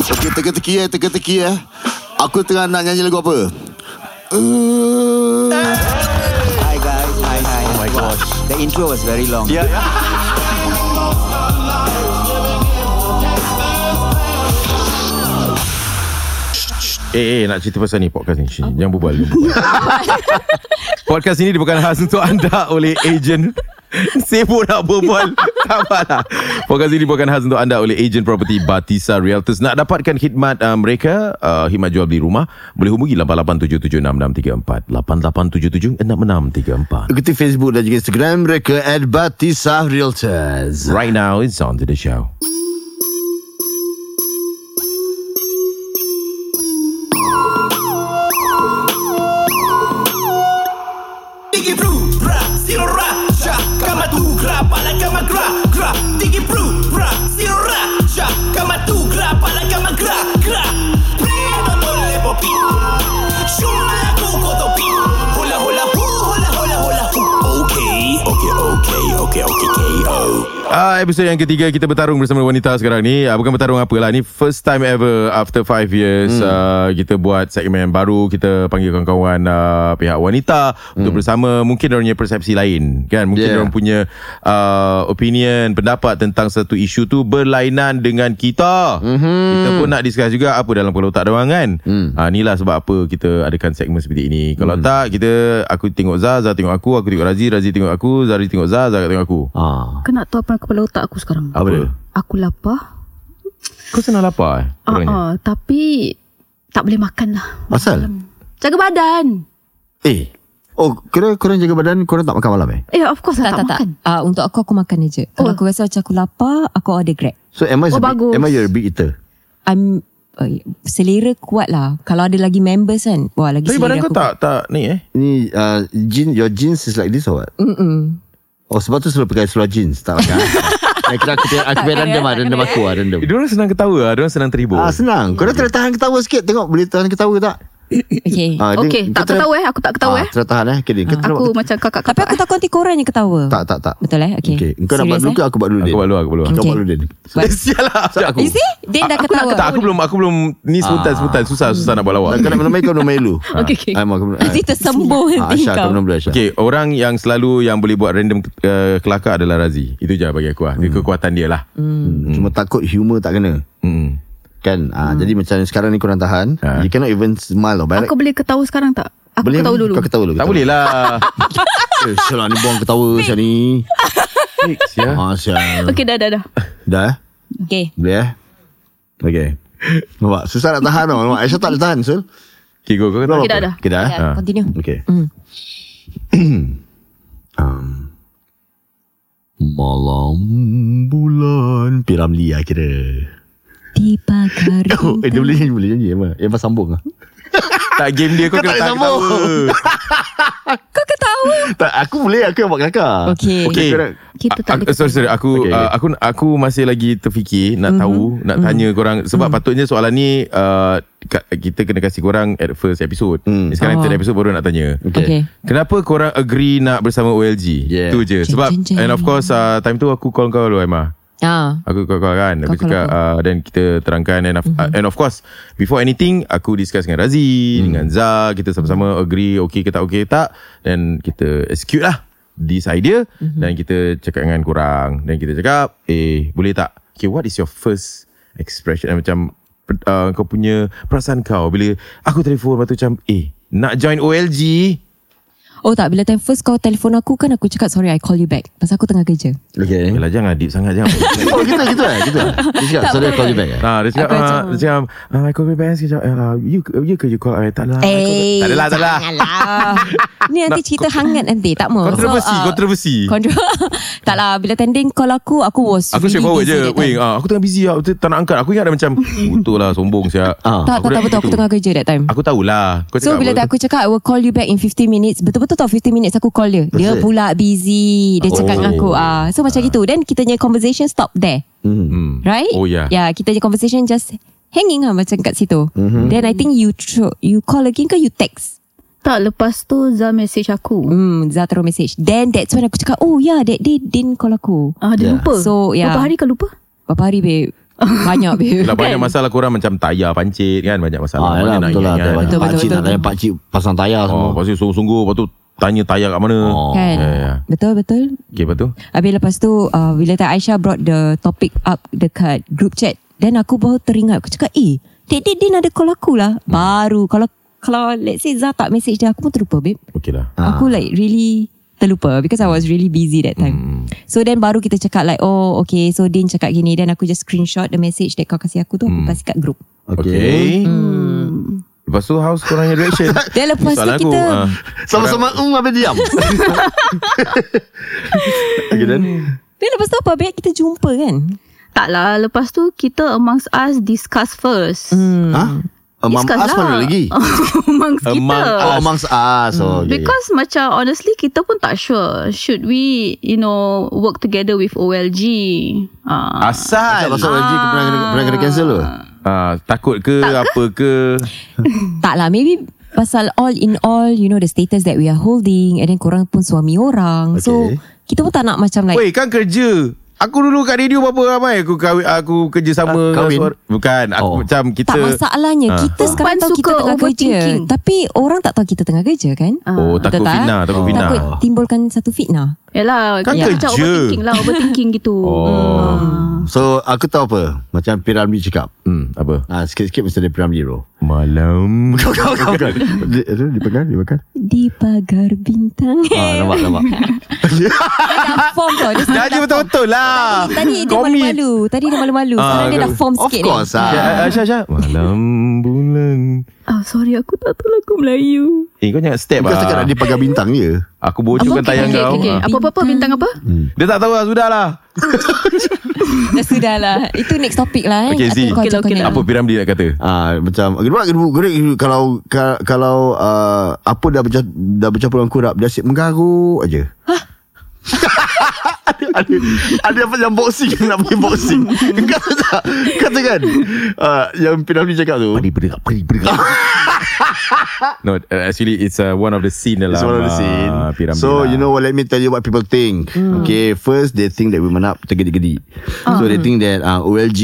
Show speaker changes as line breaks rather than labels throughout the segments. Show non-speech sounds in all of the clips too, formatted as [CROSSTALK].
Okey, teka-teki eh, teka-teki eh. Aku tengah nak nyanyi lagu apa? Uh,
Hi guys, hi hi. Oh my gosh. The intro was very long.
Ya, ya. Eh, eh, nak cerita pasal ni podcast ni. Shh, Jangan berbual. jangan berbual. [LAUGHS] podcast ini dibuatkan khas untuk anda oleh ejen. Sibuk nak berbual. Apalah. Podcast ini dibuatkan khas untuk anda oleh ejen property Batisa Realtors. Nak dapatkan khidmat uh, mereka, uh, khidmat jual beli rumah, boleh hubungi 88776634. 88776634.
ikuti Facebook dan juga Instagram mereka at Batisa Realtors.
Right now, it's on to the show. Ah, episod yang ketiga kita bertarung bersama wanita sekarang ni. Ah, bukan bertarung apa lah. Ni first time ever after five years hmm. ah, kita buat segmen yang baru. Kita panggil kawan-kawan ah, pihak wanita hmm. untuk bersama mungkin orang punya persepsi lain kan. Mungkin
Yeah.
orang punya ah, opinion, pendapat tentang satu isu tu berlainan dengan kita. Mm-hmm. Kita pun nak discuss juga apa dalam kepala otak orang kan. Hmm. Ah, inilah sebab apa kita adakan segmen seperti ini. Kalau
Hmm.
tak kita aku tengok Zaz, Zaz tengok aku, aku tengok Razi, Razi tengok aku, Zari tengok Zaz, Zaz tengok aku.
Ah.
Kau nak tahu apa kepala otak aku sekarang?
Apa dia?
Aku lapar.
Kau senang lapar eh?
Ah,
orangnya?
uh, tapi tak boleh makan lah.
Pasal?
Jaga badan.
Eh. Oh, kira korang jaga badan, korang tak makan malam eh?
Eh, of course
Tak,
tak,
tak, tak.
makan.
Uh, untuk aku, aku makan je. Kalau
Oh.
aku rasa macam aku lapar, aku order Grab.
So, am I,
Oh,
a big, am I a big eater?
I'm uh, selera kuat lah. Kalau ada lagi members kan, wah lagi
Tapi
selera
badan kau
aku
tak tak ni eh?
Ni, uh, jean, your jeans is like this or what?
Mm-mm.
Oh, sebab tu selalu pakai seluar jeans. Tak pakai. Eh, [LAUGHS] kira aku punya aku
Tak
random lah, random aku lah, random.
Eh, Diorang senang ketawa lah Diorang senang terhibur
Ah, senang. Korang try tahan ketawa sikit. Tengok boleh tahan ketawa tak?
Okay.
Ah, dia-
Okey,
kau
tak ketawa eh. Aku tak ketawa
ah,
eh.
Try tahan eh. Okay. Kau try
Aku macam kakak-kakak.
Tapi aku takut nanti korang yang ketawa.
Tak, tak, tak.
Betul eh? Okay.
Okay. Kau nak buat dulu
eh?
ke aku buat dulu,
Aku buat luar Aku buat luar
Kau
Okay.
buat dulu, Din. [LAUGHS]
Sial lah
aku.
You see? Din dah ketawa.
Tak aku belum Aku belum Ni sebutan sebutan Susah susah nak buat lawak
Kau nak minum air, kau minum air dulu.
Okey, okey.
Ah, kau-
Nanti
Ah,
nanti
Aisyah, kau
kau.
minum dulu, Aisyah.
Okay Orang yang selalu Yang boleh buat random uh, Kelakar adalah Razi Itu je bagi aku lah Dia kekuatan dia lah
Hmm, Cuma takut humor tak kena.
hmm.
Kan? Ah, Jadi macam sekarang ni korang tahan.
Ah.
You cannot even smile. tau. Baik-
Aku boleh ketawa sekarang tak? Aku
Boleh
ketawa dulu.
Kau ketawa dulu.
Tak
ketawa.
boleh lah [LAUGHS]
Eh, sial lah ni buang ketawa macam ni.
Sial
Ah, sial.
Okey, dah, dah, dah.
Dah eh?
Okay.
Boleh eh? Okay. Nampak? Susah nak tahan tau. Nampak? Aisyah tak boleh tahan, Sul.
Okay go ketawa
Okey, dah, dah.
Okay, dah eh?
Yeah, continue.
Okay.
Hmm. [CLEARS THROAT]
um, malam bulan Piramli lah kira.
Di pagar [LAUGHS]
Oh, eh, dia boleh nyanyi, boleh nyanyi. Emma, Emma sambung lah. [LAUGHS]
Tak game dia Kau
Kau
kena
tak
ketawa [LAUGHS]
Kau ketawa.
tak, aku boleh, aku yang buat kelakar.
Okay.
Okay
Kita tak
aku,
boleh
sorry sorry aku
Okay.
uh, aku aku masih lagi terfikir nak mm-hmm. tahu nak mm-hmm. tanya korang sebab mm-hmm. patutnya soalan ni uh, kita kena kasih korang at first episode.
Mm.
Mm. Sekarang
Oh.
third episode baru nak tanya.
Okay.
Okay.
Kenapa korang agree nak bersama OLG?
Yeah.
Tu je. Sebab
jeng, jeng.
and of course uh, time tu aku call kau dulu Emma.
Ah.
Aku call kau kan Aku
Kau call
cakap uh, Dan kita terangkan and of,
Mhm.
uh, and of course Before anything Aku discuss dengan Razi Dengan Zah Kita sama-sama agree Okay ke tak okay tak Dan kita execute lah This idea
Mhm.
Dan kita cakap dengan korang Dan kita cakap Eh boleh tak Okay what is your first expression Macam uh, Kau punya Perasaan kau Bila aku telefon Lepas tu macam Eh nak join OLG
Oh tak, bila time first kau telefon aku kan aku cakap sorry I call you back. Pasal aku tengah kerja.
Okay.
Yalah jangan deep sangat Jangan [LAUGHS]
Oh, gitu, gitu eh? Gitu? Dia cakap, sorry, I call you back eh?
Ah, dia cakap, ah, dia cakap, ah, I call you back sekejap. Uh, you, you ke you call? Eh, tak lah. I back.
Eh,
tak adalah, tak adalah.
janganlah. Ni nanti cerita hangat nanti, tak mau.
Kontroversi,
ah,
kontroversi.
Tak lah, bila tending call aku, aku was
Aku
really
straightforward
busy
je.
time.
Weh, ah, aku tengah busy lah. Aku tak nak angkat. Aku ingat dah macam, [LAUGHS] betul lah, sombong siap.
Ah.
Tak, tak, tak betul. Aku tengah kerja that time.
Aku tahulah. Kau
So
cakap
bila
apa?
aku cakap I will call you back in 15 minutes Betul-betul tau 15 minutes aku call dia Dia pula busy Dia cakap
Oh.
dengan aku ah. So macam gitu Then kita punya conversation stop there
Hmm.
Right
Oh, ya.
Yeah kita punya conversation just Hanging lah macam kat situ
Mhm.
Then I think you tro- You call again ke you text
Tak, lepas tu Zah message aku.
Hmm Zah taruh message Then that's when aku cakap Oh yeah that day Din call aku
Ah, dia
Yeah.
lupa.
So, yeah.
Berapa hari kau lupa?
Berapa hari babe [LAUGHS] Banyak babe
Lah banyak masalah korang macam tayar pancit kan Banyak masalah
Ah, yalah, betul lah. Betul,
kan?
Betul, betul,
Pakcik nak
betul.
tanya pakcik pasang tayar
Oh,
semua.
pasti sungguh-sungguh Lepas tu tanya tayar kat mana
Oh.
Kan
Ya, ya.
Betul betul
Okay lepas tu
Habis lepas tu uh, Bila tak Aisyah brought the topic up Dekat group chat Dan aku baru teringat Aku cakap eh Dek Dek Din ada call aku lah Baru Kalau kalau let's say Zah tak message dia Aku pun terlupa babe
Okay lah
Aku like really terlupa because I was really busy that time. So then baru kita cakap like oh okay so Din cakap gini then aku just screenshot the message that kau kasih aku tu aku kasih kat group.
Okay, Lepas tu how's korang reaction [LAUGHS]
Then lepas tu
Soalan
kita-
ah.
Sama-sama um habis diam. [LAUGHS] okay, then.
Then lepas tu apa babe kita jumpa kan?
Taklah, lepas tu kita amongst us discuss first.
Hmm.
Ha? Among
Discuss
us mana
lah.
lagi? [LAUGHS]
amongst kita.
Among
Oh, amongst us. Oh, okay,
Because macam honestly kita pun tak sure should we you know work together with OLG. Ah.
okay.
Asal
Pasal OLG kau pernah, kena- pernah kena cancel tu?
ah, Takut ke Apa ke [LAUGHS]
tak lah maybe pasal all in all you know the status that we are holding and then korang pun suami orang. So
Okay.
kita pun tak nak macam like
Weh kan kerja Aku dulu kat radio berapa ramai Aku kahwin, aku kerja sama dengan
kahwin?
suara- Bukan Aku
Oh.
macam kita
tak masalahnya
Ah.
kita sekarang
Perempuan
tahu kita tengah kerja tapi orang tak tahu kita tengah kerja kan?
Oh takut
tak?
fitnah Takut fitnah
Takut timbulkan satu fitnah.
Yalah,
Kan
macam
kerja.
overthinking lah, overthinking gitu. [LAUGHS]
Oh.
So, aku tahu apa. Macam Piramli cakap.
Hmm, apa?
Ah, sikit-sikit mesti ada Piramli bro.
Malam [LAUGHS]
Kau, kau, kau. Di, itu, dipegang, dipegang.
Di pagar bintang.
Ah, nampak, nampak.
Dia dah form tau. Dia sekarang dah
betul-betul lah.
Tadi dia malu-malu. Tadi dia malu-malu.
Ah,
Sekarang dia dah form
Of
sikit
course
ni.
ah.
Ya, Aisyah, Aisyah Malam bulan
Ah, sorry aku tak tahu lagu Melayu.
Eh kau jangan step
Bukan setakat nak
lah
dipagar bintang je.
Aku bocorkan
Apa?
tayang
okay,
kau
okay, okay.
Ah.
Apa-apa bintang apa?
Dia tak tahu lah Sudah lah
Dah [LAUGHS] sudah lah. Itu next topic lah. Eh.
Okay, Z.
Kau
Okay
cakap
okay lah.
Apa Piramli nak kata
Ah macam gedebuk gedebuk. kalau ka- kalau uh, apa dah bercampur dah bercampur dengan kurap dia asyik menggaruk aja. Ada, ada, ada apa yang boxing nak pergi boxing? Kata tak Kata kan? Uh, Yang Piramli cakap tu.
Peri berderak Peri berderak [LAUGHS] No uh, actually It's uh, one of the scene dalam
It's one of the
uh,
scene. So
lah.
you know what Let me tell you what people think. Okay First they think that we menap Tergedik-gedik So they think that uh, OLG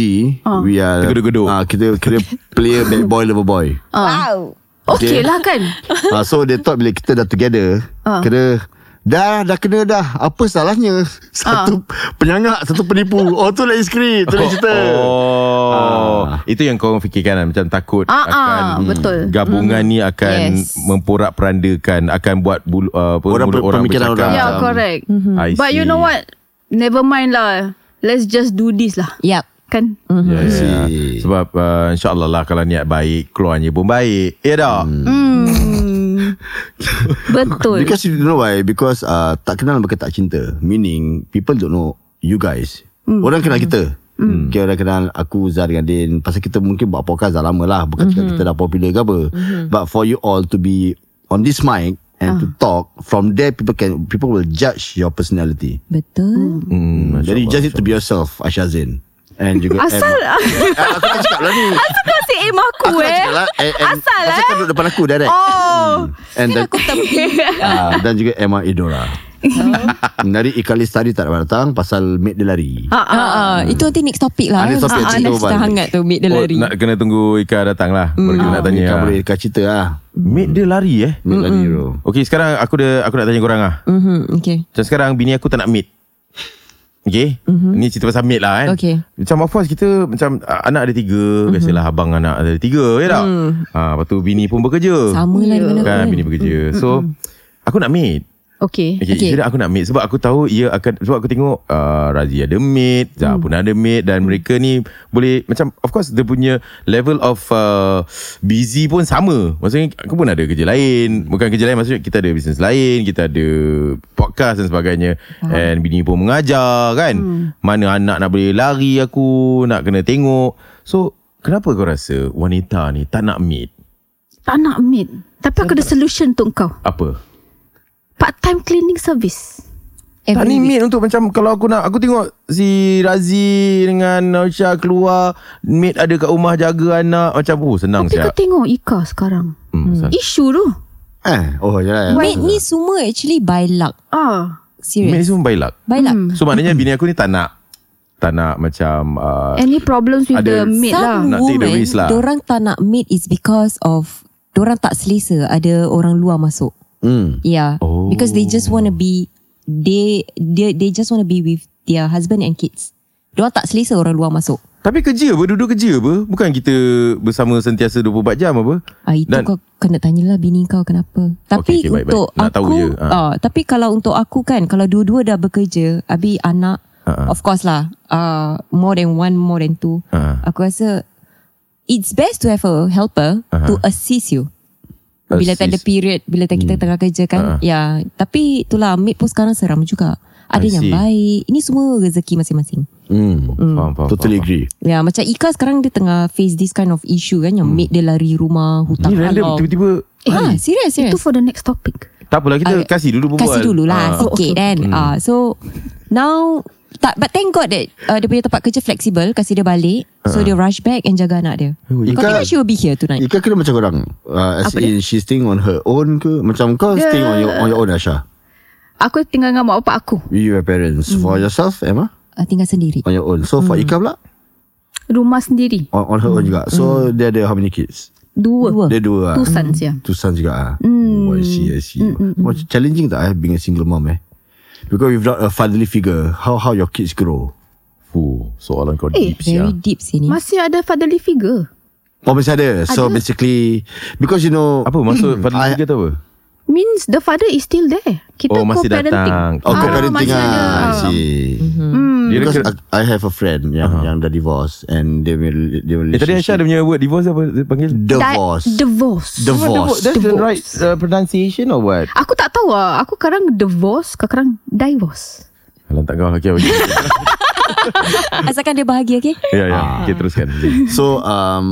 We are
Tergeduk-geduk.
uh, Kita kena Player [LAUGHS] bad boy lover boy.
Wow.
Okay, lah kan?
uh, So they thought Bila kita dah together
Ah.
Kena Dah dah kena dah Apa salahnya Satu penyangak Satu penipu [LAUGHS] Oh tu lain skrip Tu lain cerita
Oh,
Ah.
itu yang kau fikirkan kan? macam takut
Ah, ah,
akan
betul.
gabungan ni akan
Yes.
memporak perandakan akan buat bulu, uh, apa,
Orang
mulut
per-
orang bercakap.
orang.
Yeah,
Um,
correct.
I
But you know what? Never mind lah. Let's just do this lah.
Yep.
Kan?
Ya, ya, ya.
see.
Sebab uh, insyaAllah lah Kalau niat baik Keluarnya pun baik Ya tak?
Hmm. [LAUGHS] Betul.
Because you know why Because uh, Tak kenal bukan tak cinta. Meaning People don't know You guys. Orang kenal kita. Hmm. Okay, orang kenal aku Zah dengan Din. Pasal kita mungkin buat podcast dah lama lah. Bukan cakap kita dah popular ke apa. But for you all to be On this mic And to talk From there people can People will judge your personality.
Betul.
Hmm,
Jadi
masyaAllah,
just need to be yourself Aisyah Zain And juga
Asal
Aku [LAUGHS] tak cakap lah ni
Kau si aim aku,
Aku tak
eh.
cakap lah and, and,
Asal
Pasal
eh.
kau duduk depan aku direct
Oh.
And dan, uh, [LAUGHS] dan juga Emma Idora [LAUGHS] Dari Ikalis tadi tak dapat datang Pasal mate dia lari
Ah, ah.
Ah, ah, itu nanti next topic lah.
Ah, next topic,
Ah,
cerita
next hangat tu, meet dia
Oh,
lari.
nak kena tunggu Ika datang lah Baru kita nak tanya
Ika
lah.
boleh Ika cerita lah
Mate dia lari eh
Mate lari bro
Okay sekarang aku ada aku nak tanya korang lah
Mhm, okay.
Macam sekarang bini aku tak nak meet Okay mm-hmm. Ni cerita pasal mate lah kan
Okay.
Macam of course kita Macam uh, anak ada tiga mm-hmm. Biasalah abang anak ada tiga Ya tak mm. ha, Lepas tu bini pun bekerja
Sama lah dengan aku.
Kan bini bekerja So Aku nak meet
Okay.
Okay,
Okay.
okay. aku nak meet Sebab aku tahu Ia akan Sebab aku tengok uh, Razi ada meet Zah pun ada meet Dan mereka ni Boleh Macam of course Dia punya Level of uh, Busy pun sama Maksudnya Aku pun ada kerja lain Bukan kerja lain Maksudnya kita ada bisnes lain Kita ada Podcast dan sebagainya And bini pun mengajar kan Mana anak nak boleh lari aku Nak kena tengok So Kenapa kau rasa Wanita ni Tak nak meet
Tak nak meet. Tapi aku ada solution untuk kau.
Apa
Part-time cleaning service.
Tak
Every
ni
week.
meet untuk macam Kalau aku nak Aku tengok Si Razi Dengan Nausha keluar Meet ada kat rumah Jaga anak Macam oh senang
Tapi kau tengok Ika sekarang.
hmm, hmm.
Isu tu.
Eh Oh ya
Mate ni semua actually by luck.
Ah.
Meet ni
Serious.
semua by luck
By luck.
So maknanya bini aku ni tak nak tak nak macam uh,
Any problems with
Ada
the maid lah.
Some
Nak take the
women,
risk lah.
Dorang tak nak meet is because of Dorang tak selesa ada orang luar masuk.
Hmm.
Yeah.
Oh.
Because they just want to be they they they just want to be with their husband and kids. Dorang tak selesa orang luar masuk.
Tapi kerja apa Duduk kerja apa Bukan kita Bersama sentiasa 24 jam apa
Ah itu
Dan-
kau kena tanyalah bini kau kenapa. Tapi
okay, baik, baik.
untuk
Nak tahu
aku
je, ah.
ah tapi kalau untuk aku kan kalau dua-dua dah bekerja, abi anak
ah.
of course lah uh, more than one more than two.
Ah.
Aku rasa it's best to have a helper
Ah,
to assist you. Bila tak ada period Bila tak kita tengah kerja kan
Ah.
Ya. Tapi itulah Maid pun sekarang seram juga. Ada yang baik. Ini semua rezeki masing-masing.
Hmm.
Faham, faham,
Totally
faham,
agree.
Ya macam Ika sekarang Dia tengah face this kind of issue kan Yang maid dia lari rumah Hutang
Ni random
halau.
tiba-tiba
Ah, serius serius
Itu for the next topic.
Tak apalah kita
Ah,
kasih dulu berbual.
Kasih dululah
Ah.
sikit kan. Ah, so now tak but thank God that uh, dia punya tempat kerja flexible kasi dia balik. So dia rush back and jaga anak dia.
Oh,
Kau
Ika-
tengok she will be here tonight.
Ika kena macam korang uh, As in she staying on her own ke Macam kau
Dia-
staying on your, on your own Asha
Aku tinggal dengan mak bapak aku.
With your parents For yourself Emma
Uh, tinggal sendiri.
On your own So for Ika pula
Rumah sendiri.
on, on her own juga So dia ada how many kids
Dua.
Dua.
Dia dua
Two
lah
sons ya.
Two sons juga ah. Oh I see I see Wah, Challenging tak eh Being a single mom eh Because without a fatherly figure How how your kids grow
Fuh, soalan kau
Eh,
deep
Very
sia.
deep sini.
Masih ada fatherly figure.
Oh masih ada So
Ada.
basically Because you know
Apa maksud
I-
tiga tu apa?
Means the father is still there. Kita
Oh, masih
co-parenting.
datang.
Oh
Ah,
co-parenting
masih
ah
ada.
I
Ah.
see
Hmm.
Dia
Because
kira,
I, I have a friend yang uh-huh. yang dah divorce and they will they will
eh, tadi Aisyah dia punya word divorce apa dia panggil?
divorce.
Di- divorce.
Divorce.
That's the
Divorce.
right uh, pronunciation or what?
Aku tak tahu lah. Aku kadang divorce, kadang divorce.
Alam tak kau okay, okay. [LAUGHS]
Asalkan dia bahagia okay?
Ya ya, okay, teruskan.
So um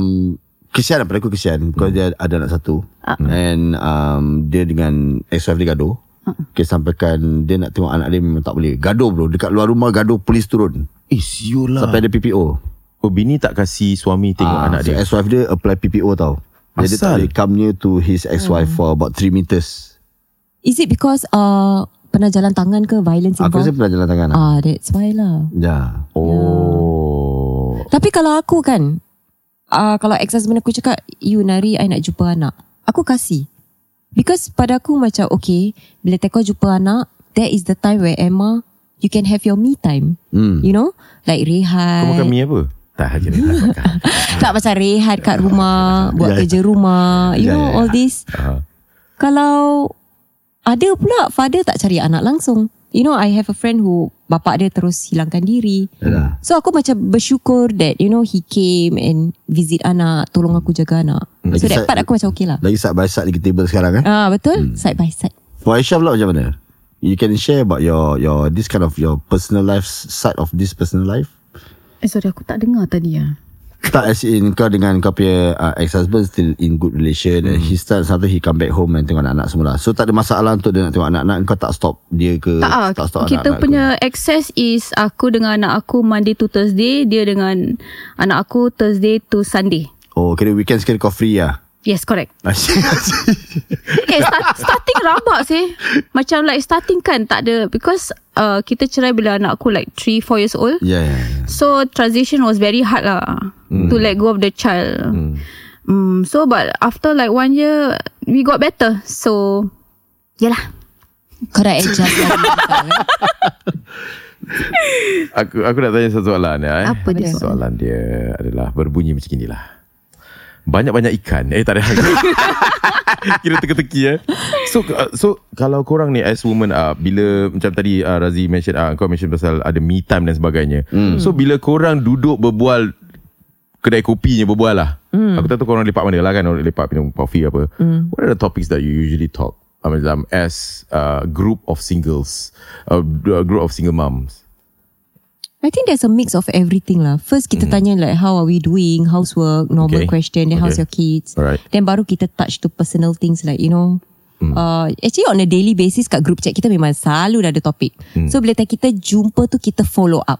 kesian pada aku kesian because dia ada anak satu and um dia dengan ex-wife dia gaduh. Okay, sampaikan dia nak tengok anak dia memang tak boleh. Gaduh bro. Dekat luar rumah gaduh polis turun.
Eh, siul
Sampai ada PPO.
Oh, bini tak kasih suami tengok
Ah,
anak
so
dia.
ex-wife dia apply PPO tau. Jadi dia tak
Asal?
boleh come near to his ex-wife for about 3 meters.
Is it because uh, pernah jalan tangan ke violence
Aku rasa
involved?
pernah jalan tangan. Ah.
Ah, that's why lah.
Ya.
Oh.
Tapi kalau aku kan uh, Kalau ex-husband aku cakap You nari I nak jumpa anak Aku kasih Because pada aku macam Okay Bila teko jumpa anak That is the time where Emma You can have your me time
Hmm.
You know Like rehat
Kau makan mie apa? Tak aja ni tak makan. [LAUGHS]
Tak macam rehat kat rumah Buat
Ya.
kerja rumah You
Ya,
know
ya.
all this
Ah.
Kalau Ada pula Father tak cari anak langsung You know I have a friend who Bapak dia terus hilangkan diri
Yalah.
So aku macam bersyukur that you know he came and visit anak, tolong aku jaga anak.
Lagi
So that
side-
part aku macam okay lah.
Lagi side by side di table sekarang eh.
Ah betul, side by side.
For Aisyah pula macam mana? You can share about your your this kind of your personal life side of this personal life.
Eh sorry aku tak dengar tadi ya.
Tak as in kau dengan kau punya uh, ex-husband still in good relation and he start sometimes he come back home and tengok anak-anak semula. So tak ada masalah untuk dia nak tengok anak-anak kau tak stop dia ke
Tak ah,
tak stop
kita
anak-anak
punya access is aku dengan anak aku Monday to Thursday, dia dengan anak aku Thursday to Sunday.
ke. Oh kira weekend sekali kau free lah.
Yes, correct.
Asyik asyik.
Eh, start, starting rabak sih. Macam like starting kan tak ada because uh, kita cerai bila anak aku like 3 4 years old.
Ya ya. ya.
So transition was very hard lah to let go of the child. Mm. so but after like one year we got better. So yalah.
Kau dah adjust eh? [LAUGHS]
Aku aku nak tanya satu soalan ya. Eh.
Apa dia? Soalan
dia adalah berbunyi macam inilah. Banyak-banyak ikan. Eh tak ada. [LAUGHS] Kira teka-teki ya. So uh, so kalau korang ni as woman uh, bila macam tadi uh, Razi mention uh, kau mention pasal ada me time dan sebagainya.
Hmm.
So bila korang duduk berbual kedai kopinya berbual lah.
Hmm.
Aku tak tahu korang lepak mana lah kan. Orang lepak minum coffee apa. What are the topics that you usually talk? I mean, um, as a group of singles, a, a group of single moms.
I think there's a mix of everything lah. First kita tanya like how are we doing, housework, normal
Okay.
question, then how's
Okay.
your kids.
Alright.
Then baru kita touch to personal things like you know. Uh, actually on a daily basis kat group chat kita memang selalu dah ada topik. So bila kita jumpa tu kita follow up.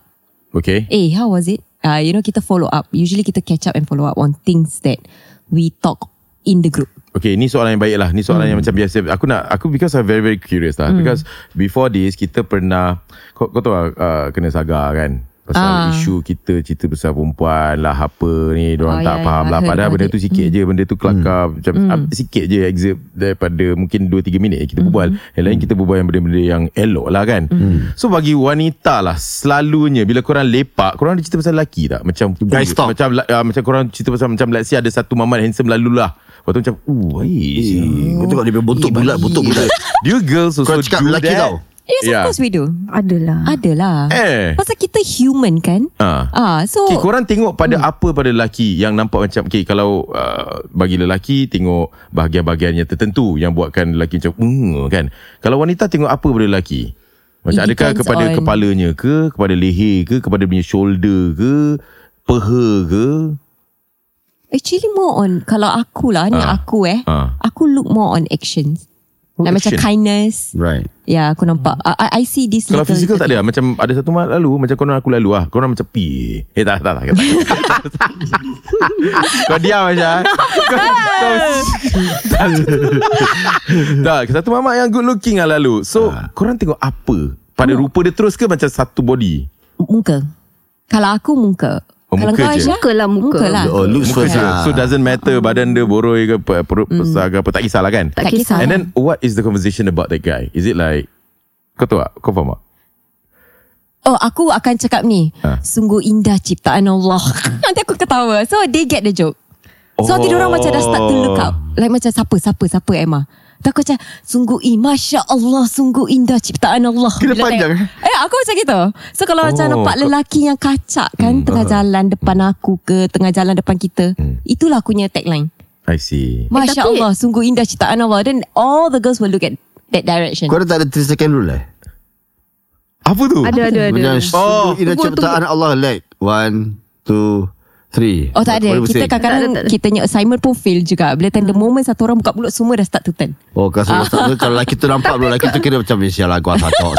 Okay?
Eh, how was it? Uh, you know, kita follow up. Usually kita catch up and follow up on things that we talk in the group.
Okay, ni soalan yang baik lah. Ni soalan yang macam biasa. Aku nak, aku because I'm very very curious lah. Because before this kita pernah, kau, kau tahu lah, uh, kena saga kan. Pasal
Ah.
isu kita cerita pasal perempuan lah apa ni Diorang
Oh,
tak
ya,
faham
ya,
lah [LAUGHS] Padahal benda tu sikit je Benda tu kelakar Macam ah, sikit je exit Daripada mungkin 2-3 minit Kita berbual Yang lain kita berbual yang benda-benda yang elok lah kan So bagi wanita lah Selalunya Bila korang lepak Korang ada cerita pasal lelaki tak? Macam
Guys talk.
Macam, uh, macam korang cerita pasal Macam let's say ada satu mamat handsome lalu lah Lepas tu macam Uh
Kau tengok dia punya bontot bulat Bontot bulat
Do you girls also
Kau cakap
do
lelaki
that?
tau
Yes, of
Yeah.
course we do.
Adalah.
Adalah.
Eh.
Pasal kita human kan?
Ah.
Ah, so
Okay, korang tengok pada hmm. apa pada lelaki yang nampak macam okay, kalau uh, bagi lelaki tengok bahagian-bahagian yang tertentu yang buatkan lelaki macam mm, kan. Kalau wanita tengok apa pada lelaki? Macam
It
adakah kepada
on-
kepalanya ke, kepada leher ke, kepada punya shoulder ke, peha ke?
Actually more on kalau aku lah ni
Ah.
aku eh.
Ah.
Aku look more on actions.
Oh,
like macam kindness.
Right
Ya, aku nampak. I, I- I see this
Kalau
little
tak ada Macam ada satu malam lalu Macam korang aku lalu lah Korang macam pi Eh tak tak tak, tak. [LAUGHS] Kau diam macam Kau, kau [LAUGHS] [LAUGHS] Tak Satu mamak yang good looking lah lalu So korang tengok apa Pada rupa dia terus ke Macam satu body
muka. Kalau aku muka.
Oh,
Kalau
muka
kau
je?
Muka lah, muka.
Muka lah.
Oh looks
Muka
first lah
So doesn't matter Badan dia boroi ke pe- Perut besar ke apa Tak kisahlah kan
Tak kisah.
And then what is the conversation about that guy Is it like Kau tahu tak Kau faham tak
Oh, aku akan cakap ni.
Ha.
Sungguh indah ciptaan Allah. [LAUGHS] Nanti aku ketawa. So, they get the joke. So,
Oh.
oh. orang macam dah start to look up. Like macam siapa, siapa, siapa Emma. Tak aku macam, sungguh indah, Masya Allah, sungguh indah ciptaan Allah.
Kena
Bila
panjang,
tengok- Eh, aku macam gitu. So, kalau oh. macam nampak lelaki yang kacak kan,
Hmm,
tengah
uh.
jalan depan aku ke, tengah jalan depan kita.
Hmm.
Itulah aku punya tagline.
I see
Masya
tapi-
Allah, sungguh indah ciptaan Allah. Then all the girls will look at that direction.
Kau dah tak ada 3 second rule eh
Apa tu
Ada, ada, ada.
Macam
Oh.
Ina
Tunggu,
ciptaan Allah like One Two Three
Oh tak ada Kita kadang-kadang
Tak ada, tak ada.
Kita punya assignment pun fail juga Bila time the moment Satu orang buka mulut Semua dah start to turn
Oh kalau
Ah.
sebab tu [LAUGHS] Kalau lelaki tu nampak Belum lelaki tu kira macam Sial lah gua sial
Korang,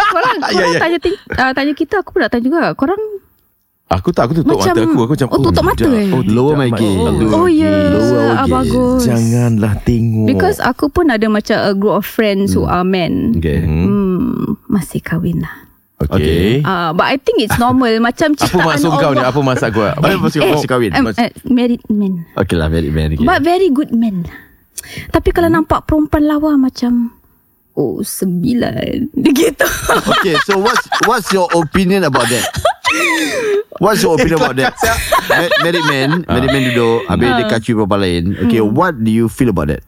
[LAUGHS] korang
Ya, ya.
tanya, uh, tanya kita, aku pun nak tanya juga. Korang,
Aku tak Aku tutup
Macam-
mata aku Aku macam
Oh, tutup mata
tidak.
eh?
oh,
Lower
tidak,
my gaze.
Oh yes,
Lower our
ah, bagus.
Janganlah tengok
Because aku pun ada macam a group of friends who are men.
Okay
Hmm, masih kahwin lah.
Okay,
Uh, but I think it's normal. [LAUGHS] macam
Apa
ciptaan
maksud kau ni. Apa maksud kau?
Apa masih
Eh,
masih kahwin?
Uh, married men.
Okay lah very very okay.
But very good men. Tapi kalau nampak perempuan lawa macam Oh sembilan. [LAUGHS] Gitu.
Okay so what's What's your opinion about that? What's your opinion about that? [LAUGHS] Ma- Married man Married man duduk Habis dia kacui perempuan lain. Okay what do you feel about that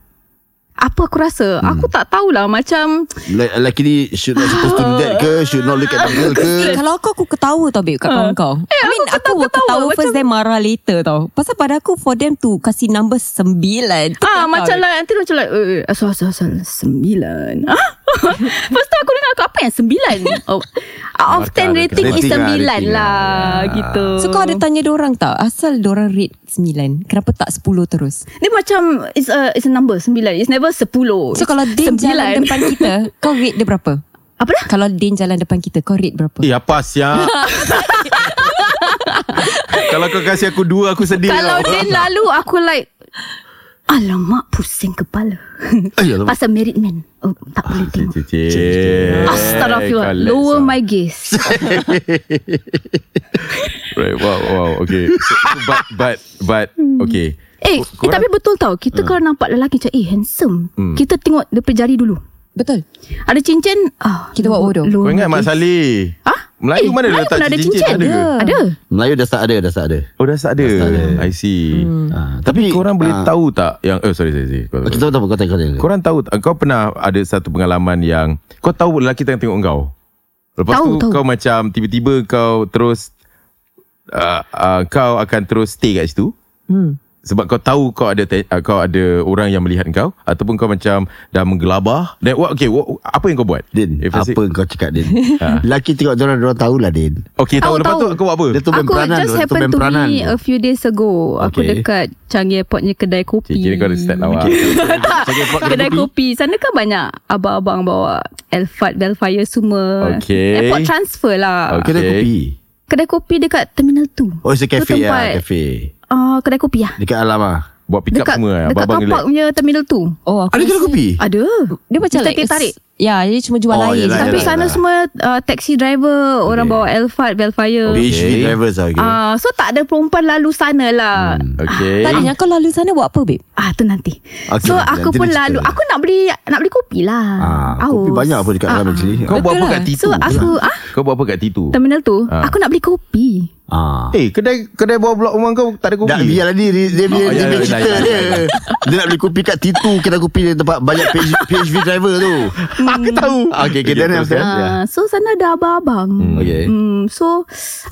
Apa aku rasa? Aku tak tahulah Macam
Like, Lelaki ni Should not supposed to do that ke? [LAUGHS] Should not look at the girl ke?
Eh, Kalau aku aku ketawa tau babe Kat kawan kau. I mean aku,
ketawa-
will ketawa,
ketawa,
First
macam-
then marah later tau. Pasal pada aku For them to Kasih number sembilan.
Ah macam lah Nanti macam like eh, eh, Asal asal asal Sembilan. [LAUGHS] Ah? Lepas tu aku dengar aku, Apa yang sembilan? Oh, Out of 10 rating is
lah,
sembilan lah.
lah.
Gitu.
So kau ada tanya orang tak? Asal orang rate sembilan? Kenapa tak sepuluh terus?
Dia macam It's a, it's a number Sembilan. It's never sepuluh
So kalau Din jalan depan kita [LAUGHS] Kau rate dia berapa
Apa dah?
Kalau Din jalan depan kita Kau rate berapa
Eh apa siap [LAUGHS] Kalau kau kasih aku dua Aku sedih
Kalau
tau.
dia lalu Aku like Alamak pusing kepala
Eh, alamak.
Pasal married man oh, Tak boleh tengok
Cik, cik.
Astagfirullah Lower
lah.
my gaze [LAUGHS]
Right, wow, wow, okay. So, but, but, but, okay.
Eh, eh tapi betul tau Kita kalau nampak lelaki macam Eh handsome
Hmm.
Kita tengok punya jari dulu
Betul
Ada cincin ah,
Kita buat bodoh.
Kau ingat Mak Saleh?
Ah?
Melayu
Eh,
mana
Melayu
letak
ada
cincin?
cincin.
Ada ke?
Ada
Melayu dah start ada Dah start ada
Oh dah start ada. I see.
Ah,
Tapi korang boleh
ah,
tahu tak yang eh sorry sorry. sorry. Kau-
Okay tahu tahu Kau tanya kau tanya
Korang tahu tak kau pernah ada satu pengalaman yang kau tahu lelaki tengah tengok kau. Lepas
Tahu,
tu
tahu.
kau macam tiba-tiba kau terus uh, uh, kau akan terus stay kat situ.
hmm.
Sebab kau tahu kau ada te- uh, kau ada orang yang melihat kau ataupun kau macam dah menggelabah. Then what okay what, apa yang kau buat?
Din
If I say-
Apa kau cakap Din [LAUGHS] Lelaki tengok orang Diorang tahulah Din
Okay tahu,
Tahu,
lepas tu
tahu.
kau buat apa?
Dia tu
Aku
peranan
just
Dia tu
happen
main
to
peranan
me A few days ago Aku
Okay.
dekat Changi Airportnya kedai kopi
kira kau ada start lawak.
tak, kedai kopi. Sana kan banyak abang-abang bawa Elfat, Belfire semua.
Okay.
Airport transfer lah.
Okay.
Kedai kopi
Kedai kopi dekat Terminal 2.
Oh it's a
Tu
cafe
tempat,
lah Cafe
Uh, kedai kopi lah.
Dekat alam lah
Buat pick up
Dekat,
semua
dekat
abang-abang
kapak punya Terminal 2.
Oh aku
Ada kedai kopi
Ada.
Dia macam
Mr.
like
Teh tarik.
Ya dia cuma jual
Oh,
air
yelah.
Tapi
yelah,
sana
yelah.
semua uh, taxi driver Orang bawa Alphard, Bellfire
PHV drivers lah okay.
Ah, So tak ada perempuan lalu sana lah
Okay
Tadinya kau lalu sana buat apa babe?
Ah tu nanti.
Okey,
so
nanti-
aku
nanti
pun lalu
cerita.
aku nak beli nak beli kopi lah.
ah,
Aus.
Kopi banyak apa dekat dalam actually
Kau buat apa kat
lah.
T2
So aku ah
Kau buat apa kat T2
terminal tu
Ah.
aku nak beli kopi.
ah.
Eh kedai kedai bawah blok rumah kau tak ada kopi
Dah biarlah dia Dia, dia, dia,
Oh,
dia, dia cerita dia. Dia nak beli kopi kat T2 Kedai kopi dia tempat Banyak PH, PHV driver tu
Aku tahu
Okay, okay, then
terus,
so sana ada abang-abang.
Hmm.
Okay
Hmm, so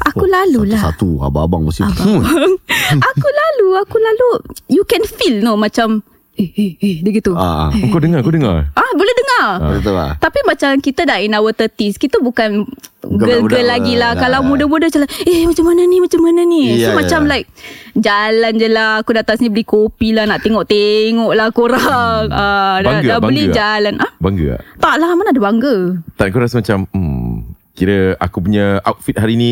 aku lalu lah.
Satu Abang-abang mesti hmm. [LAUGHS]
aku lalu, aku lalu you can feel no macam eh eh eh dia gitu.
ah,
Ah,
ah.
Kau dengar kau dengar
boleh dengar.
Betul lah
Tapi macam kita dah in our 30s Kita bukan Girl-girl lagi lah
lah.
Kalau muda-muda macam Eh macam mana ni Macam mana ni
Ya,
So
ya.
macam like Jalan je lah Aku datang sini beli kopi lah Nak tengok-tengok lah korang ah, Dah,
Bangga
dah beli
Bangga tak?
jalan ah,
Bangga tak
Tak lah mana ada bangga
Tak kau rasa macam hmm, Kira aku punya outfit hari ni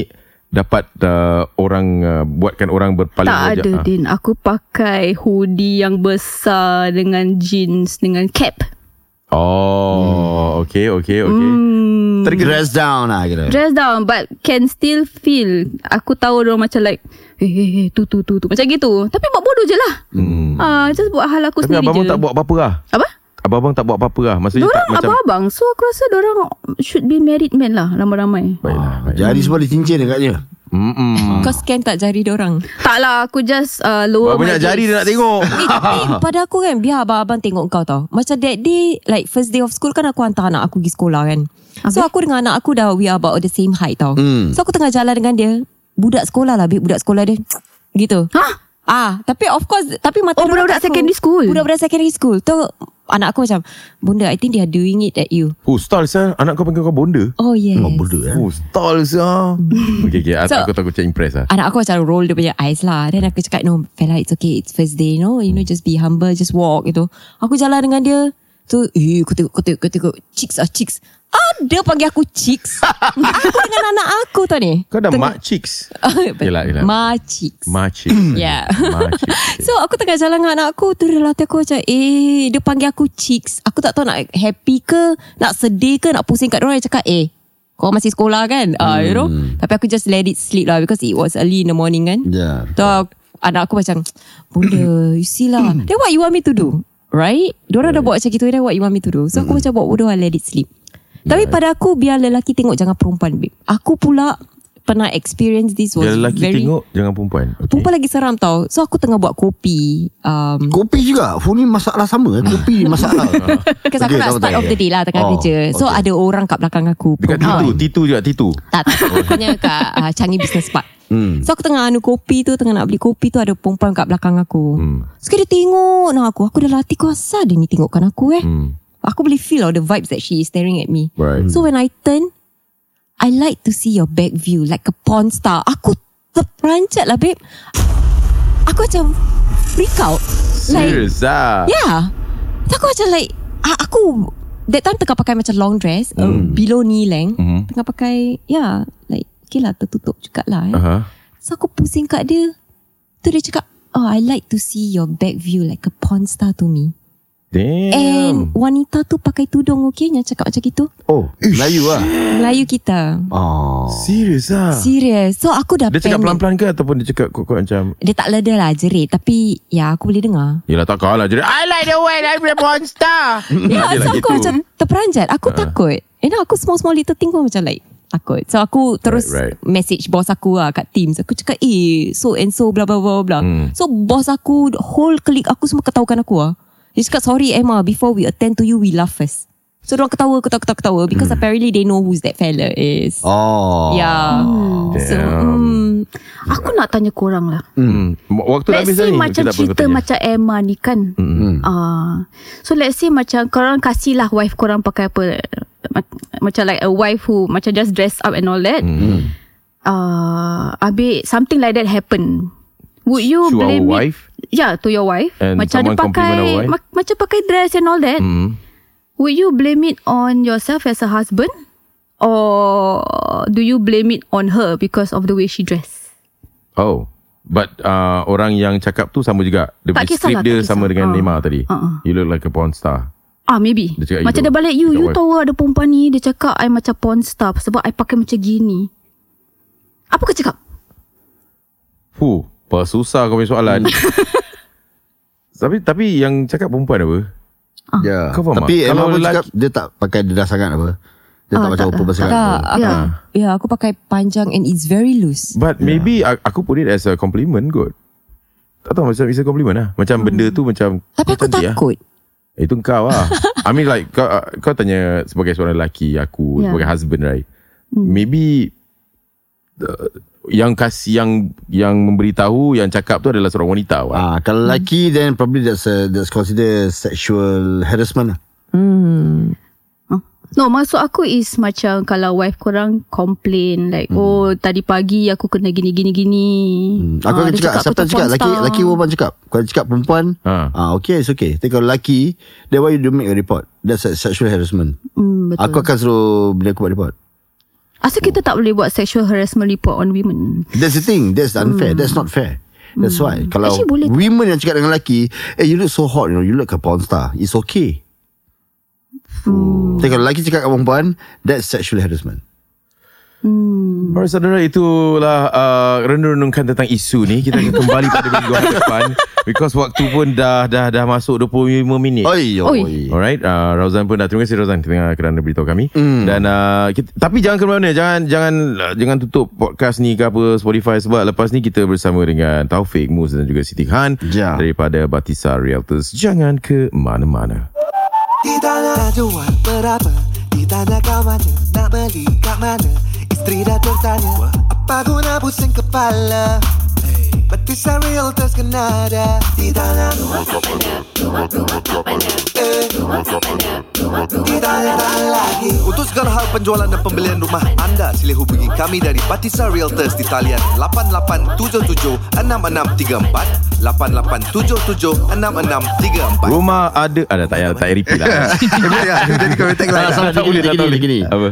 Dapat uh, orang uh, Buatkan orang berpaling
Tak
wajah.
ada
Ah.
Din. Aku pakai hoodie yang besar Dengan jeans Dengan cap.
Oh Okay okay okay.
Hmm,
Dress down lah kira.
Dress down But can still feel. Aku tahu orang macam like Eh eh eh tu tu tu tu. Macam gitu. Tapi buat bodoh je lah.
Hmm.
Ah, just buat hal aku
Tapi
sendiri je.
tak buat apa-apa lah.
Apa?
Abang-abang tak buat apa-apa lah. Maksudnya
Diorang
tak macam
abang-abang? So aku rasa diorang Should be married men lah Ramai-ramai.
Baiklah, baiklah.
Jari semua ada cincin dekatnya.
Mm-mm. [LAUGHS]
Kau scan tak jari dorang?
Tak lah Aku just uh, Lower
Berapa banyak
my
jari dia nak tengok?
Eh, tapi [LAUGHS] pada aku kan Biar abang-abang tengok kau tau. Macam that day Like first day of school kan Aku hantar anak aku pergi sekolah kan. So aku dengan anak aku dah We are about the same height tau.
Hmm.
So aku tengah jalan dengan dia Budak sekolah lah Budak sekolah dia. [TSK] Gitu.
Hah?
Ah, tapi of course Tapi mata
Oh, budak-budak secondary school?
Budak-budak secondary school. Tu anak aku macam Bunda I think they are doing it at you.
Oh stall sah Anak kau panggil kau bonda
Oh yes.
Oh bodoh eh?
Oh stall sah [LAUGHS] Okay okay.
So-
Aku takut macam impress lah
Anak aku macam roll dia punya eyes lah. Then aku cakap No fella it's okay. It's first day no You know just be humble Just walk gitu. Aku jalan dengan dia. Tu Eh kau tengok Kau tengok, kau tengok. Chicks ah chicks Ada panggil aku chicks. [LAUGHS] Aku dengan anak aku tau ni
Kau dah
Tengah-
mak chicks? [LAUGHS] Yelah, yelah.
Ma chicks.
Ma chicks. [LAUGHS]
Yeah.
Ma chicks
So aku tengah jalan dengan anak aku Tu dia latih aku macam Eh Dia panggil aku chicks. Aku tak tahu nak happy ke Nak sedih ke Nak pusing kat diorang Dia cakap eh Kau masih sekolah kan? Ah, You know. Tapi aku just let it sleep lah Because it was early in the morning kan.
Ya
Tu anak aku macam Bunda you see lah. [CLEARS THROAT] Then what you want me to do? Right? Diorang dah buat macam gitu Then what you want me to do? So aku macam buat bodoh I let it sleep Tapi pada aku Biar lelaki tengok Jangan perempuan babe. Aku pula Pernah experience this was
Biar lelaki
very
tengok Jangan perempuan. Okay.
Perempuan lagi seram tau. So aku tengah buat kopi um,
Kopi juga? Full ni masalah sama eh. Kopi [LAUGHS] masalah.
Because aku
Okay,
nak
sama
start of the day lah Tengah
Oh,
kerja. So
okay.
ada orang kat belakang aku.
Dekat
perempuan.
T2 T2 juga T2
Tak tak. Hanya kat uh, Changi Business Park.
Hmm.
So aku tengah anu kopi tu Tengah nak beli kopi tu Ada perempuan kat belakang aku.
Hmm.
Sekali dia tengok nak aku. Aku dah latih kau asal dia ni tengokkan aku eh.
Hmm.
Aku boleh feel all the vibes that she is staring at me.
Right.
So when I turn I like to see your back view Like a porn star. Aku terperanjat lah babe. Aku macam Freak out. Like
Serious ah?
Yeah. So aku macam like Aku That time tengah pakai macam long dress uh, Below knee length
Mhm.
Tengah pakai Yeah Like Okay lah tertutup juga lah eh.
Aha.
So aku pusing kat dia. Tu dia cakap Oh I like to see your back view Like a porn star to me
Damn
And wanita tu pakai tudung okay Yang cakap macam gitu
Oh Melayu lah
Melayu kita
Oh
Serius ah
Serius So aku dah
Dia cakap
panic.
pelan-pelan ke Ataupun dia cakap kuat-kuat macam
Dia tak leda lah jerit Tapi Ya aku boleh dengar
Yelah tak kalah je I like the way I play porn star [LAUGHS]
Ya,
Dia
so
lah
aku
gitu.
macam terperanjat. Aku takut. And then aku small-small little thing pun macam like takut. So aku terus
Right, right.
message boss aku lah kat Teams. Aku cakap eh so and so bla bla bla bla.
Hmm.
So boss aku whole colleague aku semua ketahukan aku lah. Dia cakap sorry Emma before we attend to you we laugh first. So diorang ketawa ketawa ketawa ketawa because apparently they know who's that fella is.
Oh
Yeah. So
Damn.
mm,
Aku nak tanya korang lah
Hmm. Waktu dah
Let's
habis dah
say
ni
macam cerita macam Emma ni kan
Hmm.
Ah, So let's say macam Korang kasih lah wife korang pakai apa ma- Macam like a wife who Macam just dress up and all that
Hmm.
uh, Habis something like that happen Would you
To our
blame it
wife?
Yeah to your wife
And
Macam dia pakai ma- Macam pakai dress and all that
Hmm.
Would you blame it on yourself as a husband Or do you blame it on her Because of the way she dress
Oh But uh, orang yang cakap tu sama juga Dia
Tak kisahlah,
script dia
tak
sama
kisah.
dengan
Ah.
Neymar tadi
ah.
You look like a porn star
Ah maybe
Dia
Macam dia balik You You
wife.
tahu ada perempuan ni Dia cakap I macam porn star Sebab I pakai macam gini Apa kau cakap?
Fuh, apa susah kau punya soalan. [LAUGHS] tapi tapi yang cakap perempuan apa?
Ya.
Kau faham
Tapi
tak? Kalau
pun
lelaki-
cakap dia tak pakai dedah sangat apa. Dia
Ah,
tak macam perempuan sangat.
Tak,
apa.
aku,
Ya.
ya. aku pakai panjang and it's very loose.
But maybe a- aku put it as a compliment kot. Tak tahu macam it's a compliment lah. Macam benda tu macam
Tapi aku
lah.
takut.
Itu kau lah. I mean like kau, kau tanya sebagai seorang lelaki aku
Yeah.
sebagai husband right. Maybe uh, yang kasih yang yang memberitahu yang cakap tu adalah seorang wanita.
Ah, kalau lelaki then probably that's a, that's considered sexual harassment lah.
No maksud aku is Macam kalau wife korang Complain Like oh Tadi pagi aku kena gini gini gini
Hmm. Aku
Ah,
akan
dia
cakap, siapa cakap lelaki lelaki perempuan cakap. Kalau cakap perempuan,
Ha.
ah okay, it's okay. Tapi kalau lelaki, then why you don't make a report? That's a sexual harassment.
hmm, Betul
Aku akan suruh bila aku buat report.
Asal kita tak boleh buat Sexual harassment report on women
That's the thing. That's unfair. That's not fair. That's why. Kalau
Hmm. Actually, boleh.
women yang cakap dengan lelaki, eh you look so hot, you know, you look like a porn star. It's okay.
Hmm.
Tapi kalau lelaki cakap dengan perempuan, that's sexual harassment.
Alright saudara itulah uh, renung-renungkan tentang isu ni Kita akan kembali pada minggu depan [LAUGHS] Because waktu pun dah dah dah masuk 25 minit
Oi,
Oi.
oi.
Alright, uh, Rauzan pun dah terima kasih Rauzan kerana kerana beritahu kami. Mm. Dan uh, kita, tapi jangan ke mana, jangan jangan uh, jangan tutup podcast ni ke apa Spotify sebab lepas ni kita bersama dengan Taufik Mus dan juga Siti Khan
Ya.
daripada Batisa Realtors. Jangan ke mana-mana.
Ditanya jual berapa Ditanya kawan nak beli kat mana Isteri dah tertanya Apa guna pusing kepala? Batisa Realtors kena ada Ditanya Eh, Ditanya lagi. Untuk segala hal penjualan dan pembelian rumah anda Sila hubungi kami dari Batisa Realtors di talian 8877-6634 8877-6634
Rumah ada ada tak payah tak payah repeat lah.
Jadi kau tagline
Tak, tak boleh, tak boleh.
gini.
Apa?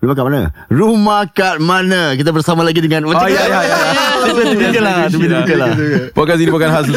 Ah, rumah kat mana? Rumah kat mana? Kita bersama lagi dengan
Oh ya ya ya. [LAUGHS]
Typical lah, typical lah.
Podcast ini bukan untuk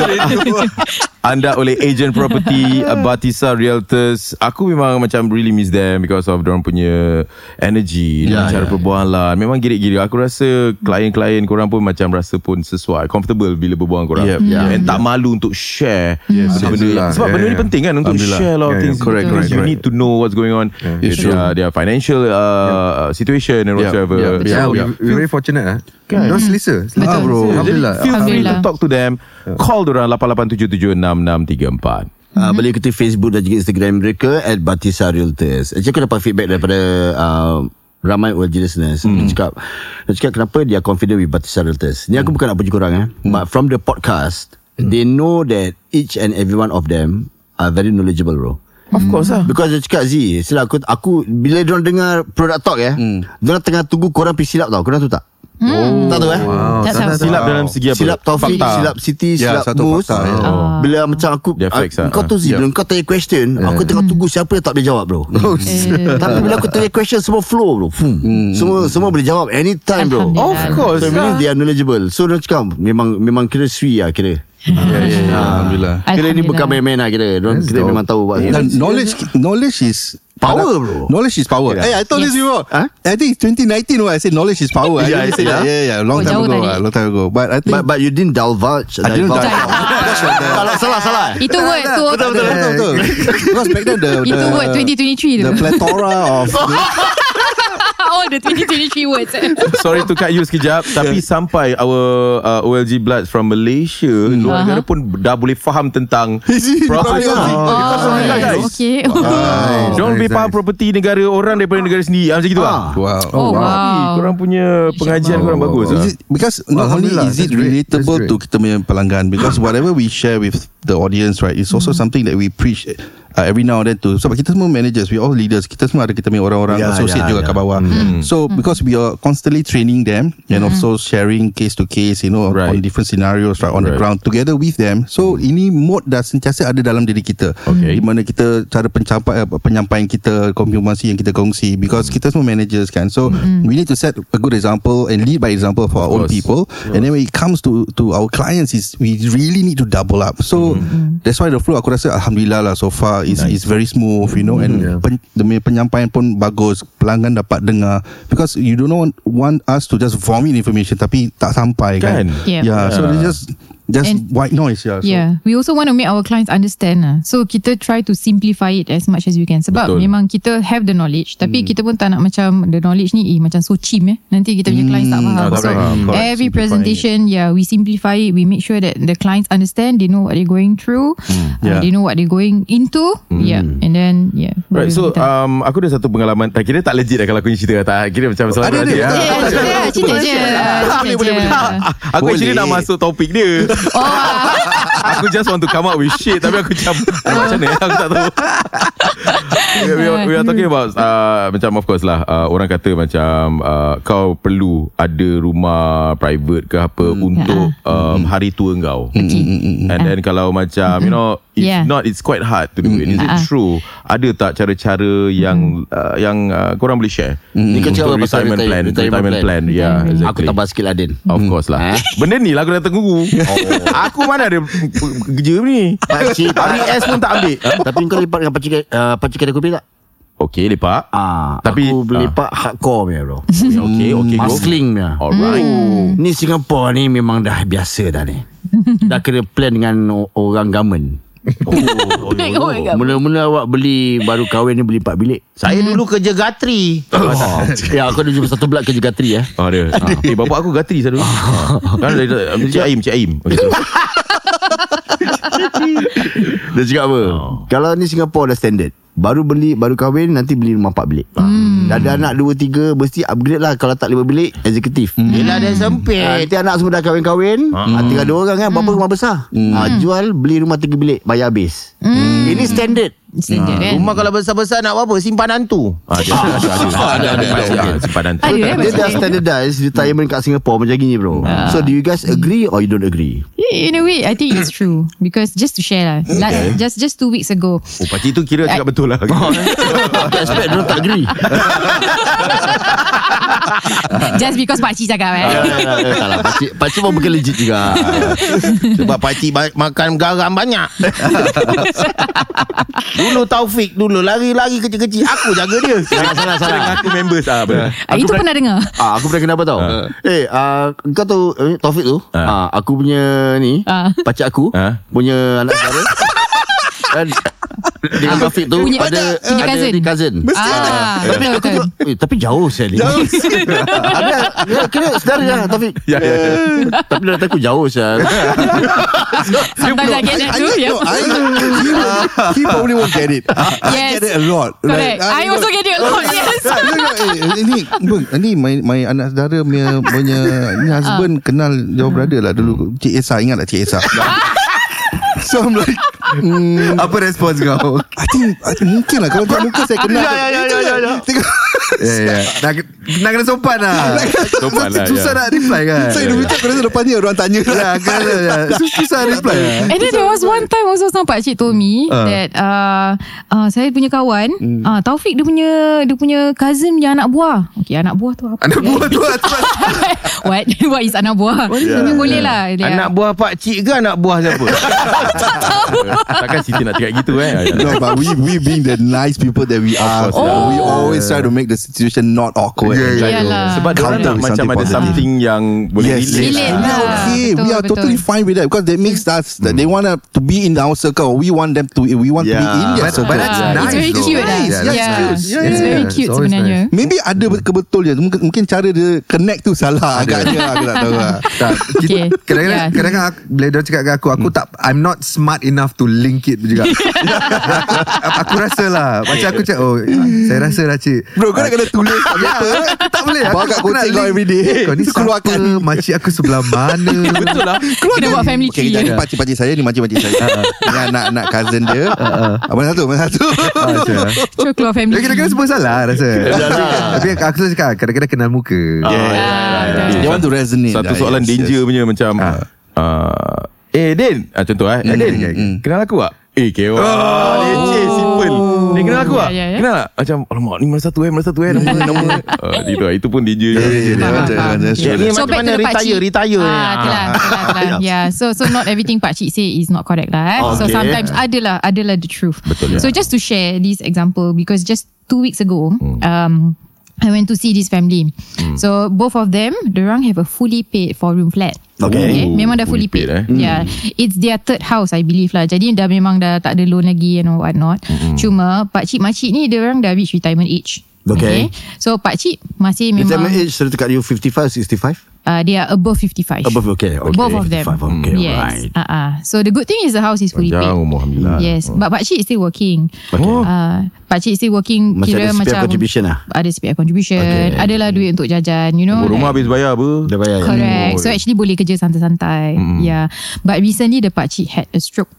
anda oleh agent property uh, Batisa Realtors. Aku memang macam really miss them because of dorang punya energy
Ya,
dan cara
ya,
perbualan. Memang girik-girik. Aku rasa klien-klien korang pun macam rasa pun sesuai, comfortable bila berbual korang.
Yep,
yeah.
yeah.
And tak malu untuk share
Yes,
benda-benda.
Alhamdulillah.
Sebab
Yeah,
benda ni
yeah.
penting kan untuk share lot of
Yeah,
things.
yeah. Correct,
Because
correct,
You
correct.
need to know what's going on.
It's
their, their financial uh, situation and whatsoever.
Yeah,
So,
we, we're very fortunate ah. Kan? Don't selesa. Selesa
Ah,
bro.
Jadi,
Alhamdulillah.
Feel free to talk to them. Call diorang 88776634.
Uh, boleh ikuti Facebook dan juga Instagram mereka at Batisa Realtors. Actually aku dapat feedback daripada uh, ramai OLG listeners. Hmm. Dia cakap, dia cakap kenapa dia confident with Batisa Realtors. Ni aku bukan nak puji korang eh. But from the podcast, they know that each and every one of them are very knowledgeable bro.
Of course lah.
Because dia cakap Z Sila aku aku Bila diorang dengar Product talk ya hmm. Diorang tengah tunggu korang pergi silap tau Korang tahu tak? Oh. Tak tahu eh
Wow,
Tak
tak-
tahu.
tak-
Silap
tak-
dalam segi apa?
Silap Taufik
Fakta.
Silap Siti
Ya,
Silap
satu
Mus
fakta, ya.
oh. Bila macam aku
Dia facts lah.
Kau tahu Z
Ya.
Bila kau tanya question Aku tengah tunggu Siapa yang tak boleh jawab bro [LAUGHS] Tapi bila aku tanya question Semua flow bro Fum. Semua semua boleh jawab Anytime bro.
Of course
So meaning they are knowledgeable So dia cakap Memang memang kira sui lah kira
Ya, ya, ya. Alhamdulillah.
Kira ni bukan main-main lah kira
That's
kira
dope.
memang tahu buat
Dan knowledge knowledge is
Power, bro.
Knowledge is power.
Yeah.
Hey, I told
Yes.
this before.
Huh?
I think 2019 when I said knowledge is power.
Yeah, I
said that.
that.
Yeah, yeah, long
Oh,
time ago.
tadi.
ah, Long time ago. But I think
But, but you didn't divulge
I didn't
divulge. Salah [LAUGHS] salah salah
Itu word tu.
betul, betul, betul, betul. [LAUGHS] Because back then the, the
Itu word 2023 tu.
the plethora of [LAUGHS]
All the 2023 words. [LAUGHS]
Sorry to cut you sekejap Tapi sampai Our uh, OLG Bloods From Malaysia Luar negara pun Dah boleh faham tentang [LAUGHS] Property.
Oh, okay.
Diorang lebih [LAUGHS]
nice,
faham
nice.
property negara orang daripada negara sendiri. Ah, Macam gitu lah
wow.
Oh, wow.
Korang punya pengajian korang bagus.
Is it, because not only is it relatable to kita punya pelanggan because whatever we share with the audience right it's also something that we preach uh, every now and then to sebab kita semua managers we all leaders kita semua ada kita punya orang-orang
Ya,
associate
ya,
juga
ya.
kat bawah. So because we are constantly training them and also sharing case to case you know
Right.
on different scenarios right on the
Right.
ground together with them. So ini mode dah sentiasa ada dalam diri kita.
Okay.
di mana kita cara pencampai, uh, penyampaian kita konfirmasi yang kita kongsi because kita semua managers kan. So we need to set a good example and lead by example for our own people. And then when it comes to to our clients is we really need to double up. So that's why the flow aku rasa alhamdulillah lah so far uh, is is very smooth, you know, and pen, demi penyampaian pun bagus. Pelanggan dapat dengar because you don't want, want us to just vomit information tapi tak sampai kan.
Kan?
Yeah.
Yeah, so they just just
And-
white noise yeah. So,
Yeah, we also want to make our clients understand lah. So kita try to simplify it as much as we can. Sebab
Betul.
memang kita have the knowledge, tapi kita pun tak nak macam the knowledge ni eh, macam so cheap eh. Nanti kita punya clients tak faham.
tak
so
faham. Correct.
every presentation, yeah, we simplify it. We make sure that the clients understand. They know what they're going through. Uh,
Yeah.
they know what they're going into. Yeah, and then yeah.
Right, so
kita-
um, aku ada satu pengalaman Tak kira tak legit lah Kalau aku ni cerita Tak kira macam selalu
Ada, ada. [LAUGHS]
cerita je.
Boleh, boleh, boleh. Aku actually nak masuk topik dia
Oh, [LAUGHS]
Aku just want to come up with shit Tapi aku macam [LAUGHS] eh, Macam mana? Aku tak tahu. We, [LAUGHS] we, are, we are talking about uh, Macam of course lah uh, Orang kata macam uh, Kau perlu Ada rumah Private ke apa Untuk um, Hari tua kau. And then kalau macam You know If
Yeah.
not It's quite hard to do it. Is it true? Ada tak cara-cara Yang uh, Yang uh, korang boleh share?
Ni kau cakap
Untuk
pasal
retirement
retire-
plan
retirement
Retirement
plan?
Yeah exactly.
Aku tambah sikit lah Din
Of course lah? Benda ni lah aku datang guru. [LAUGHS] Aku mana ada Kerja ni.
Pakcik
Hari S pun tak ambil.
Tapi kau lepak dengan pakcik uh, Pakcik kedai kopi tak?
Okay lepak
Ah,
Tapi-
Aku
ah.
lepak hardcore punya bro.
Okay okay go.
Muscling punya.
Alright.
Ni Singapore ni memang dah biasa dah ni. [LAUGHS] Dah kena plan dengan orang government. Oh, [LAUGHS] Mula-mula awak beli Baru kahwin ni beli 4 bilik.
Saya dulu kerja gatri. [LAUGHS]
oh. Ya aku ada jumpa satu belak kerja gatri eh
Oh dia. Eh bapak aku gatri saya dulu Kan dari Cik Aim Cik Aim. Okay. [LAUGHS]
Dia cakap apa? Kalau ni Singapore dah standard Baru beli Baru kahwin Nanti beli rumah 4 bilik. Hmm. Dah ada anak 2-3 Mesti upgrade lah Kalau tak 5 bilik Eksekutif. Hmm.
Yelah dia
Ah,
sempit.
Nanti anak semua dah kahwin-kahwin hmm. Tinggal dua orang kan Berapa rumah besar? Ah, Jual Beli rumah 3 bilik Bayar habis. Ini standard
standard kan.
Rumah kalau besar-besar nak buat apa? Simpanan tu.
Ah, dia [LAUGHS] ada ada ada. Ada ada ada. Simpanan tu.
Dia dah
macam
standardize Retirement kat Singapore Macam gini bro. So do you guys agree Or you don't agree?
In a way, I think it's true. Because just to share lah, like, just just two weeks ago,
Oh pakcik tu kira cakap betul lah. [LAUGHS]
Aku expect dia tak agree [LAUGHS] [LAUGHS]
just because Pakcik cakap eh.
Ya, ya, ya, Tak lah Pakcik, pakcik pun bukan legit juga [LAUGHS]
Sebab pakcik ba- makan garam banyak. [LAUGHS] dulu Taufik dulu lari-lari kecil-kecil. Aku jaga dia.
Salah salah salah
Aku members ah benar.
Ah, Itu pernah dengar.
Ah, aku pernah kenapa tau Eh uh, Kau tahu eh, Taufik tu ah. Aku punya ni
Ah.
Pakcik aku
Ah.
Punya anak saudara Kan [LAUGHS] Dengan Taufik tu
Punya-
Ada
punya
ada
cousin.
di cousin
Ah, betul betul.
Eh, tapi jauh saya ni. Jauh. [LAUGHS] ada ya, kira saudara lah Taufik.
Ya, ya, ya.
Eh, [LAUGHS] tapi kata aku jauh saya.
Sometimes I get that too.
I,
Yeah.
no, I, he, will- he probably won't get it. I
Yes.
get it a lot.
Correct. I also get it a lot. Yes.
No, eh, ini bang, ini my, my anak saudara punya punya ni husband kenal your brother lah dulu Cik Esa ingat tak Cik Esa So I'm like mm,
Apa respons kau?
I think, I think mungkin lah Kalau tengok muka saya kenal
Ya, ya, ya, ya, ya, ya.
Tengok
Ya, ya. Nak, nak kena sopan lah.
Sopan lah,
Susah nak reply kan?
Saya dah minta Kerana depannya orang tanya
Ya, kan? Sus- Susah reply lah.
And then there was one time also some pakcik told me
Ah.
that uh, uh, saya punya kawan uh, Taufik dia punya dia punya cousin punya anak buah. Okay, anak buah tu apa?
Anak buah tu lah. [LAUGHS]
What? [LAUGHS] What is anak buah? Yeah. Boleh lah.
Anak buah pakcik ke anak buah siapa? [LAUGHS]
Takkan Siti nak cakap gitu eh. [LAUGHS]
No, but we we being the nice people that we are,
yeah.
we always try to make the situation not awkward.
Yeah,
try to
Yalah.
Sebab dia orang nak macam
something
ada
positive.
something yang boleh
Yes,
relate.
We are
lah.
okay.
Betul,
we are
betul.
totally fine with that because that makes us that they want to be in our circle. We want them to. We want to be
Yeah.
in their
But,
circle.
but that's
Yeah.
nice.
It's very
though.
cute lah.
Yeah,
Yeah,
that's
yeah.
cute.
It's
Yeah,
very cute sebenarnya.
Maybe ada kebetul je mungkin, mungkin cara dia connect tu salah agaknya aku tak tahu lah. [LAUGHS]
Kadang-kadang,
Yeah.
bila dia cakap dengan aku, aku tak, I'm not smart enough to link it juga. [LAUGHS] aku, aku rasa lah, macam aku cakap, oh, saya rasa lah cik.
Bro kau nak kena tulis kat
Ya,
paper.
tak boleh.
Bawa kat kocek kau
link.
everyday.
Kau ni siapa?
keluarkan.
Makcik aku sebelah mana? [LAUGHS]
Betul lah.
Kena buat family
Okay,
tree.
kita ada pakcik-pakcik saya ni makcik-makcik saya. Ni anak-anak cousin dia. Ah, Mana satu? Mana satu?
Ah. [LAUGHS]
Sure keluar family
Ya, kadang-kadang
tree.
semua salah rasa. Tapi aku selalu cakap, kadang-kadang kenal muka.
Ah,
They want to resonate.
Satu
Ah,
soalan
yes,
danger
yes.
punya macam uh, Eh Din ah, Contoh eh, eh Din
ya, ya.
Kenal aku tak? Eh kewa oh. Leceh simple Dia kenal aku lah
Ya, ya, ya.
Kenal tak Macam Alamak ni mana satu eh Mana satu eh Nama [LAUGHS] nama uh, Itu itu pun DJ
Ya, ya, ya, dia macam mana
Dia ni
So
macam
back
mana
to the pakcik.
retire
Ah. [LAUGHS] Yeah. So so not everything Pak Cik say is not correct lah. Eh? So
Okay.
sometimes adalah adalah the truth.
Betul, ya.
So just to share this example because just two weeks ago, um, I went to see this family. So both of them, orang have a fully paid four room flat.
Okay.
Memang dah fully,
Fully
paid.
paid, eh?
Yeah. It's their third house I believe lah. Jadi dah memang dah tak ada loan lagi and what not. Cuma pak cik ni dia orang dah reach retirement age.
Okay.
So pak cik masih memang
Retirement age Sudah dekat you 55, 65
uh, they are above 55.
Above okay, okay.
Both of them.
55, Okay
yes.
right
Uh-uh. So the good thing is the house is fully paid.
Alhamdulillah
Yes, but Pak Cik is still working.
Oh.
Uh, Pak Cik still working
Macam
kira
ada
macam
contribution lah
ada SPF contribution,
Okay.
adalah duit untuk jajan, you know.
Rumah
like-
habis bayar apa
Dah bayar ya?
Correct.
Oh,
So actually boleh kerja santai-santai. Yeah. But recently the Pak Cik had a stroke.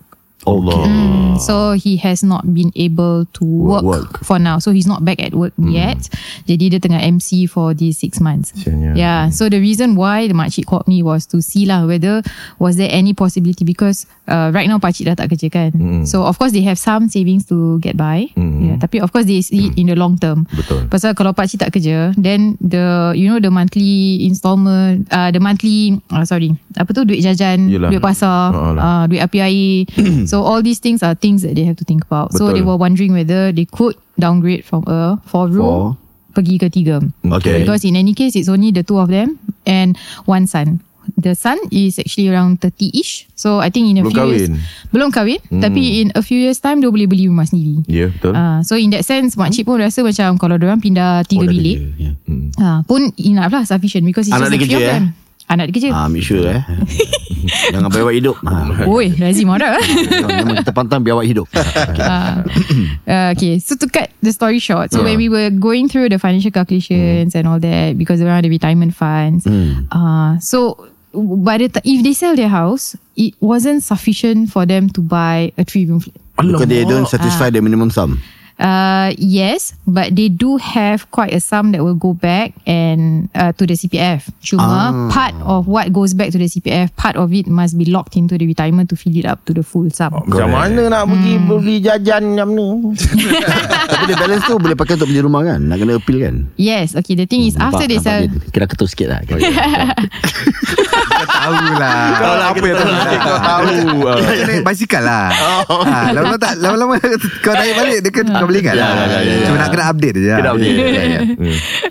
Allah
Mm, so he has not been able to work,
Work.
for now. So he's not back at work yet. Jadi dia tengah MC for these six months.
Kesiannya.
Yeah. So the reason why the makcik called me was to see lah whether was there any possibility because uh, right now pakcik dah tak kerja kan. So of course they have some savings to get by. Yeah. Tapi of course they see it in the long term.
Betul.
Pasal kalau pakcik tak kerja, then the you know the monthly installment, uh, the monthly uh, sorry apa tu duit jajan,
Yelah.
duit pasar,
Ah, lah.
uh, duit api air. [CLEARS THROAT] so all these things are things that they have to think about. So
Betul.
they were wondering whether they could downgrade from a four room pergi ke tiga.
Okay
Because in any case, it's only the two of them and one son. The son is actually around 30-ish. So I think in a
Belum
few years...
kahwin?
Belum kahwin. Tapi in a few years time, dia boleh beli rumah sendiri.
Ya betul
Ah, so in that sense, makcik pun rasa macam kalau orang pindah tiga
Oh,
bilik,
kerja, ya.
ah, pun enough lah sufficient because it's
Anak
just a few of them. Anak dia kerja.
Ah, make sure eh. [LAUGHS] Jangan biawak hidup. Ha.
Oi, lazim ada.
Memang kita pantang biawak hidup.
Uh, [LAUGHS] uh, okay, so to cut the story short, so when we were going through the financial calculations and all that, because around the retirement funds, uh, so by the t- if they sell their house, it wasn't sufficient for them to buy a three room flat.
Because they don't satisfy the minimum sum
Uh, yes, but they do have quite a sum that will go back and uh, to the CPF. Cuma part of what goes back to the CPF, part of it must be locked into the retirement to fill it up to the full sum.
Macam mana nak pergi Beli jajan macam ni? [LAUGHS]
Tapi the balance tu Boleh pakai untuk beli rumah kan? Nak kena appeal kan?
Yes, okay. The thing is, after they sell,
dia, Kira ketul sikit lah [LAUGHS] [LAUGHS] [LAUGHS]
Tahu lah
Kau lah apa yang tak sikit Kau tahu. Ah.
Kau naik basikal lah. [LAUGHS] Ha, Lama-lama tak Lama-lama [LAUGHS] kau naik balik Dia kan kau beli kan
Ya, ya, ya, ya,
Cuma nak kena update je
Kena update.
Ya.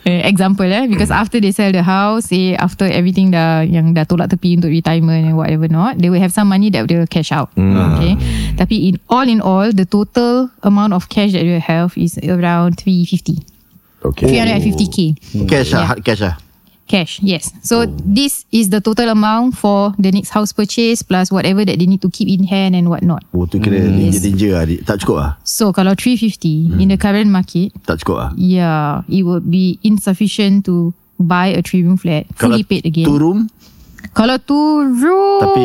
uh, example eh, because after they sell the house, say after everything dah yang dah tolak tepi untuk retirement and whatever not, they will have some money that they will cash out. Okay, tapi in all in all, the total amount of cash that they will have is around 350.
Okay.
350k
Cash lah. Hard cash lah
cash yes. So this is the total amount for the next house purchase plus whatever that they need to keep in hand and whatnot
Oh tu kira danger-danger lah Dik. Tak cukup lah?
So kalau 350 in the current market
Tak cukup lah?
yeah it would be insufficient to buy a three room flat fully paid again.
Two room
kalau two room
Tapi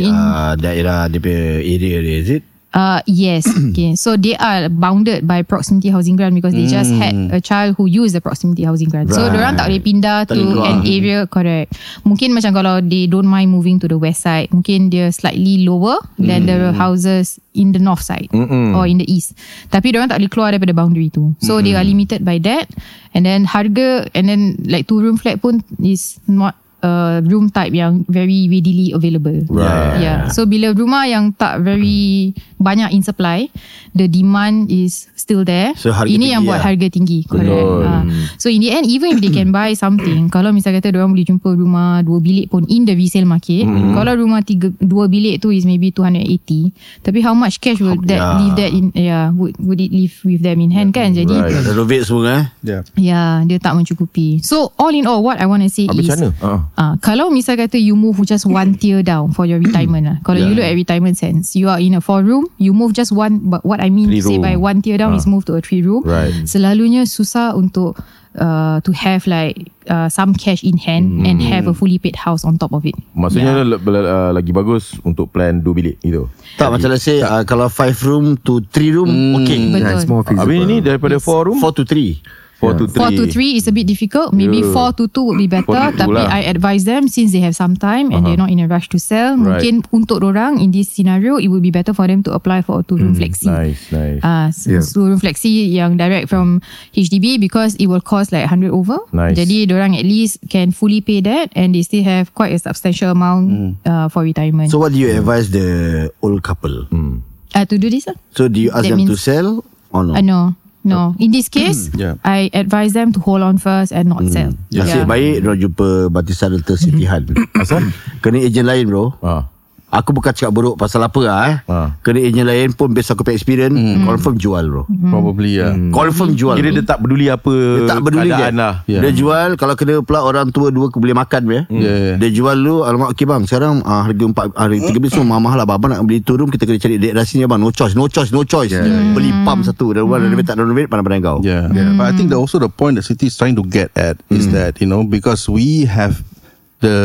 in,
uh, Daerah dia punya area dia Is it
Uh, yes. [CLEARS THROAT] okay. So they are bounded by proximity housing grant because they just had a child who used the proximity housing grant. So.
Right.
orang tak boleh pindah
Tak
to
keluar.
an area correct. Mungkin macam kalau they don't mind moving to the west side, mungkin dia slightly lower than the
Hmm.
houses in the north side or in the east. Tapi orang tak boleh keluar daripada boundary tu. So they
Hmm.
are limited by that. And then harga and then like two room flat pun is not a room type yang very readily available.
Right.
Yeah. So bila rumah yang tak very banyak in supply, the demand is still there.
So, harga
Ini yang buat
lah.
harga tinggi. Correct. Ha. So in the end, even if they can buy something, [COUGHS] kalau misal kata orang boleh jumpa rumah dua bilik pun in the resale market, kalau rumah tiga dua bilik tu is maybe 280, tapi how much cash will that
Yeah.
leave that in yeah would would it leave with them in hand kan? Jadi
Right.
Renovate semua eh
Ya.
yeah, dia tak mencukupi. So all in all, what I want to say
Habis
is
sana ah.
Ah, kalau misal kata you move just one tier down for your retirement lah. Kalau you look at retirement sense, you are in a four room, you move just one. But what I mean
Three
say
room.
by one tier down is move to a three room.
Right.
Selalunya susah untuk uh, to have like uh, some cash in hand and have a fully paid house on top of it.
Maksudnya le- le- uh, lagi bagus Untuk plan dua bilik gitu
Tak macam let's say uh, Kalau five room to three room Okay
Betul.
Yeah, it's more feasible.
Habis ni daripada four room
Four to three
4 to 3
4 to 3 is a bit difficult. Maybe
Yeah.
4 to 2 would be better. Tapi
lah.
I advise them since they have some time and they're not in a rush to sell.
Right.
Mungkin untuk orang in this scenario, it would be better for them to apply for a two room flexi.
Nice nice
Ah, uh,
Yeah.
two room flexi yang direct from HDB because it will cost like 100 over.
Nice.
Jadi orang at least can fully pay that and they still have quite a substantial amount uh, for retirement.
So what do you advise the old couple?
uh, to do this lah.
So do you ask
That
them to sell or no?
Uh, no. No. In this case,
Yeah.
I advise them to hold on first and not sell.
Nasib baik Diorang jumpa Batisa Realtor Siti Han [COUGHS] Asal? Kena ejen lain bro
ah.
Aku bukan cakap buruk pasal apa lah eh.
Ah.
Kena ejen lain pun Based aku punya experience Confirm jual bro
Probably yeah.
Confirm jual
Kira
bro.
dia tak peduli apa
Dia tak peduli
keadaan
dia.
lah
Yeah.
Dia jual Kalau kena pula orang tua Dua boleh makan ya.
Yeah.
Dia jual dulu Alamak okay bang Sekarang uh, harga empat Harga tiga belas semua mahal lah Abang nak beli tu room Kita kena cari dek rasinya bang No choice No choice No choice Beli pump satu Dan rumah renovate tak renovate Pandang-pandang kau
Yeah. But I think that also the point the city is trying to get at is that you know because we have the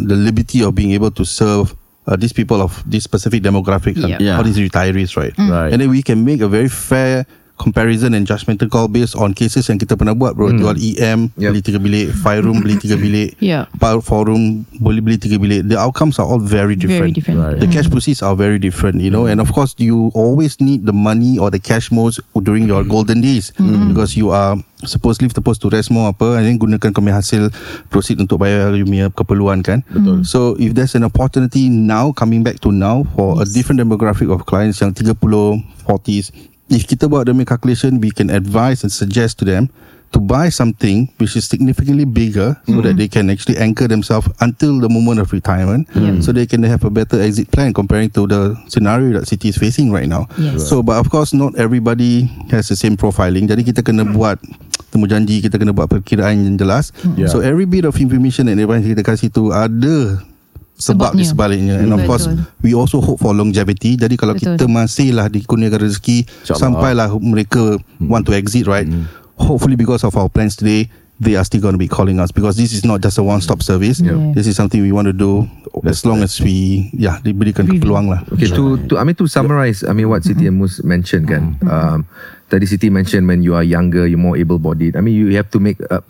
the liberty of being able to serve uh, these people of this specific demographic,
Yeah.
Yeah.
all these retirees, right?
Right.
And then we can make a very fair comparison and judgmental call based on cases yang kita pernah buat bro. Jual EM
Yep.
beli tiga bilik. Five room beli tiga [COUGHS] bilik.
Yeah.
Power four room boleh beli tiga bilik. The outcomes are all very different,
Very different. Right.
the cash proceeds are very different you know? And of course you always need the money or the cash most during your golden days. Because you are supposedly supposed to rest more apa and then gunakan punya hasil proceed untuk bayar you punya keperluan kan? Betul. So if there's an opportunity now coming back to now for a different demographic of clients yang 30 40s if kita buat demi calculation we can advise and suggest to them to buy something which is significantly bigger so that they can actually anchor themselves until the moment of retirement so they can have a better exit plan comparing to the scenario that city is facing right now.
Yes.
so but of course not everybody has the same profiling. Jadi kita kena buat temu janji kita kena buat perkiraan yang jelas.
Yeah.
so every bit of information and advice kita kasih tu ada sebab di sebaliknya and of
Betul.
course we also hope for longevity jadi kalau
Betul.
kita masihlah dikurniakan rezeki
InsyaAllah.
sampailah mereka want to exit right hopefully because of our plans today they are still going to be calling us because this is not just a one stop service
Yeah.
this is something we want to do as long as we yeah diberikan
Review.
peluang lah
Okay, to to I mean to summarize, I mean what Siti and Mus mentioned kan. Um, tadi Siti mentioned when you are younger, you're more able-bodied. I mean you have to make. Uh,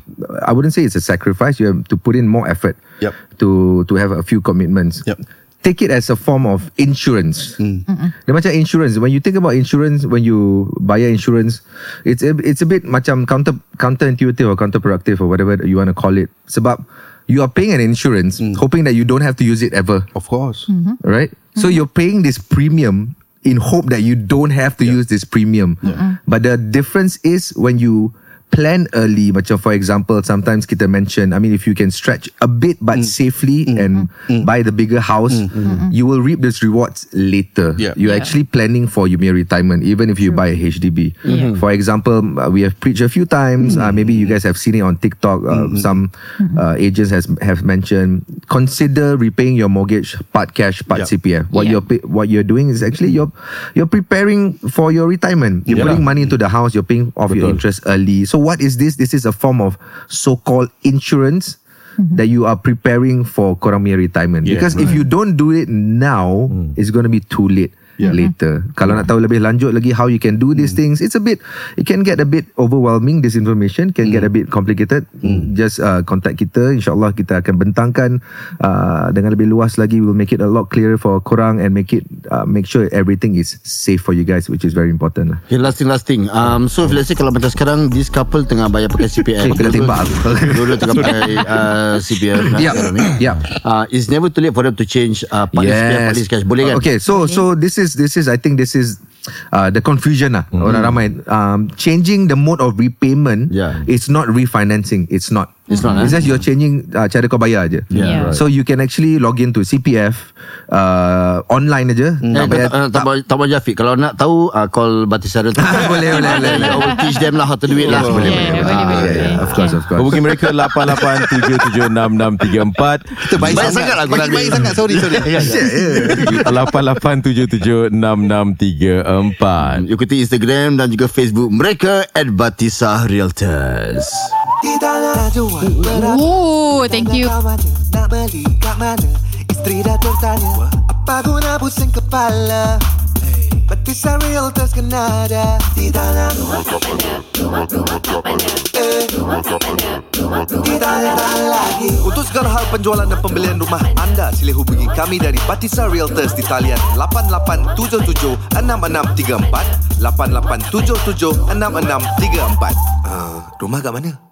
I wouldn't say it's a sacrifice. You have to put in more effort.
Yep.
To to have a few commitments.
Yep.
Take it as a form of insurance. Mm. Dia macam insurance. When you think about insurance, when you buy a insurance, it's a, it's a bit macam counter counterintuitive or counterproductive or whatever you want to call it. Sebab you are paying an insurance, mm. hoping that you don't have to use it ever
of course mm-hmm.
right? So mm-hmm. you're paying this premium in hope that you don't have to use this premium. But the difference is when you plan early, macam for example, sometimes kita mention, I mean, if you can stretch a bit but mm. safely mm. and mm. buy the bigger house, you will reap those rewards later.
Yeah.
You're actually planning for your retirement, even if you buy a HDB. Mm-hmm. For example, uh, we have preached a few times. Uh, maybe you guys have seen it on TikTok. Uh, mm-hmm. Some mm-hmm. uh, agents has have mentioned consider repaying your mortgage part cash, part
Yeah.
CPF. What
Yeah.
you're pay, what you're doing is actually you're you're preparing for your retirement. You're
Yeah.
putting money into the house. You're paying off your
Betul.
interest early. So what is this? This is a form of so-called insurance. That you are preparing for korang punya retirement
Yeah,
because if you don't do it now, it's going to be too late
Yeah.
later. Kalau nak tahu lebih lanjut lagi how you can do these things, it's a bit, it can get a bit overwhelming. This information can get a bit complicated. Just uh, contact kita. InsyaAllah kita akan bentangkan uh, dengan lebih luas lagi. We'll make it a lot clearer for korang and make it uh, make sure everything is safe for you guys, which is very important lah.
Okay, last thing, last thing. Um, so, if let's say kalau macam sekarang, this couple tengah bayar pakai CPF. [LAUGHS]
Kena tembak aku.
Dua-dua tengah pakai uh, CPF. [LAUGHS]
Yeah,
sekarang ni.
yeah.
Uh, it's never too late for them to change uh, partner CPF, partner cash. Boleh kan?
Okay, so so this is this is I think this is uh, the confusion lah. Orang ramai um, changing the mode of repayment.
Yeah.
It's not refinancing. It's not.
It's not,
It's
eh?
just you're changing uh, cara kau bayar aja.
Yeah, right.
So you can actually log into CPF uh, online aja.
Eh,
Tak bayar-
tak, tak, tak, tak Jafiq Kalau nak tahu uh, Call Batisara [LAUGHS] tu
boleh, boleh, boleh, boleh.
I will teach them lah How to do it lah
boleh,
Yeah,
boleh,
boleh,
Ah,
boleh,
yeah, yeah,
boleh.
Of course, of course.
Hubungi mereka 88776634
kita baik,
Baik sangat lah korang
baik,
ni.
baik sangat sorry sorry [LAUGHS]
88776634
Ikuti Instagram Dan juga Facebook Mereka At Batisah Realtors
di tanah berat
Ooh, thank you.
Nak beli kat mana? Isteri dah tertanya Apa guna pusing kepala? Ada Di tanah
rumah Rumah
untuk segala hal penjualan dan pembelian rumah anda sila hubungi kami dari Batisa Realtors di talian 8877-6634 8877-6634 uh, Rumah kat mana?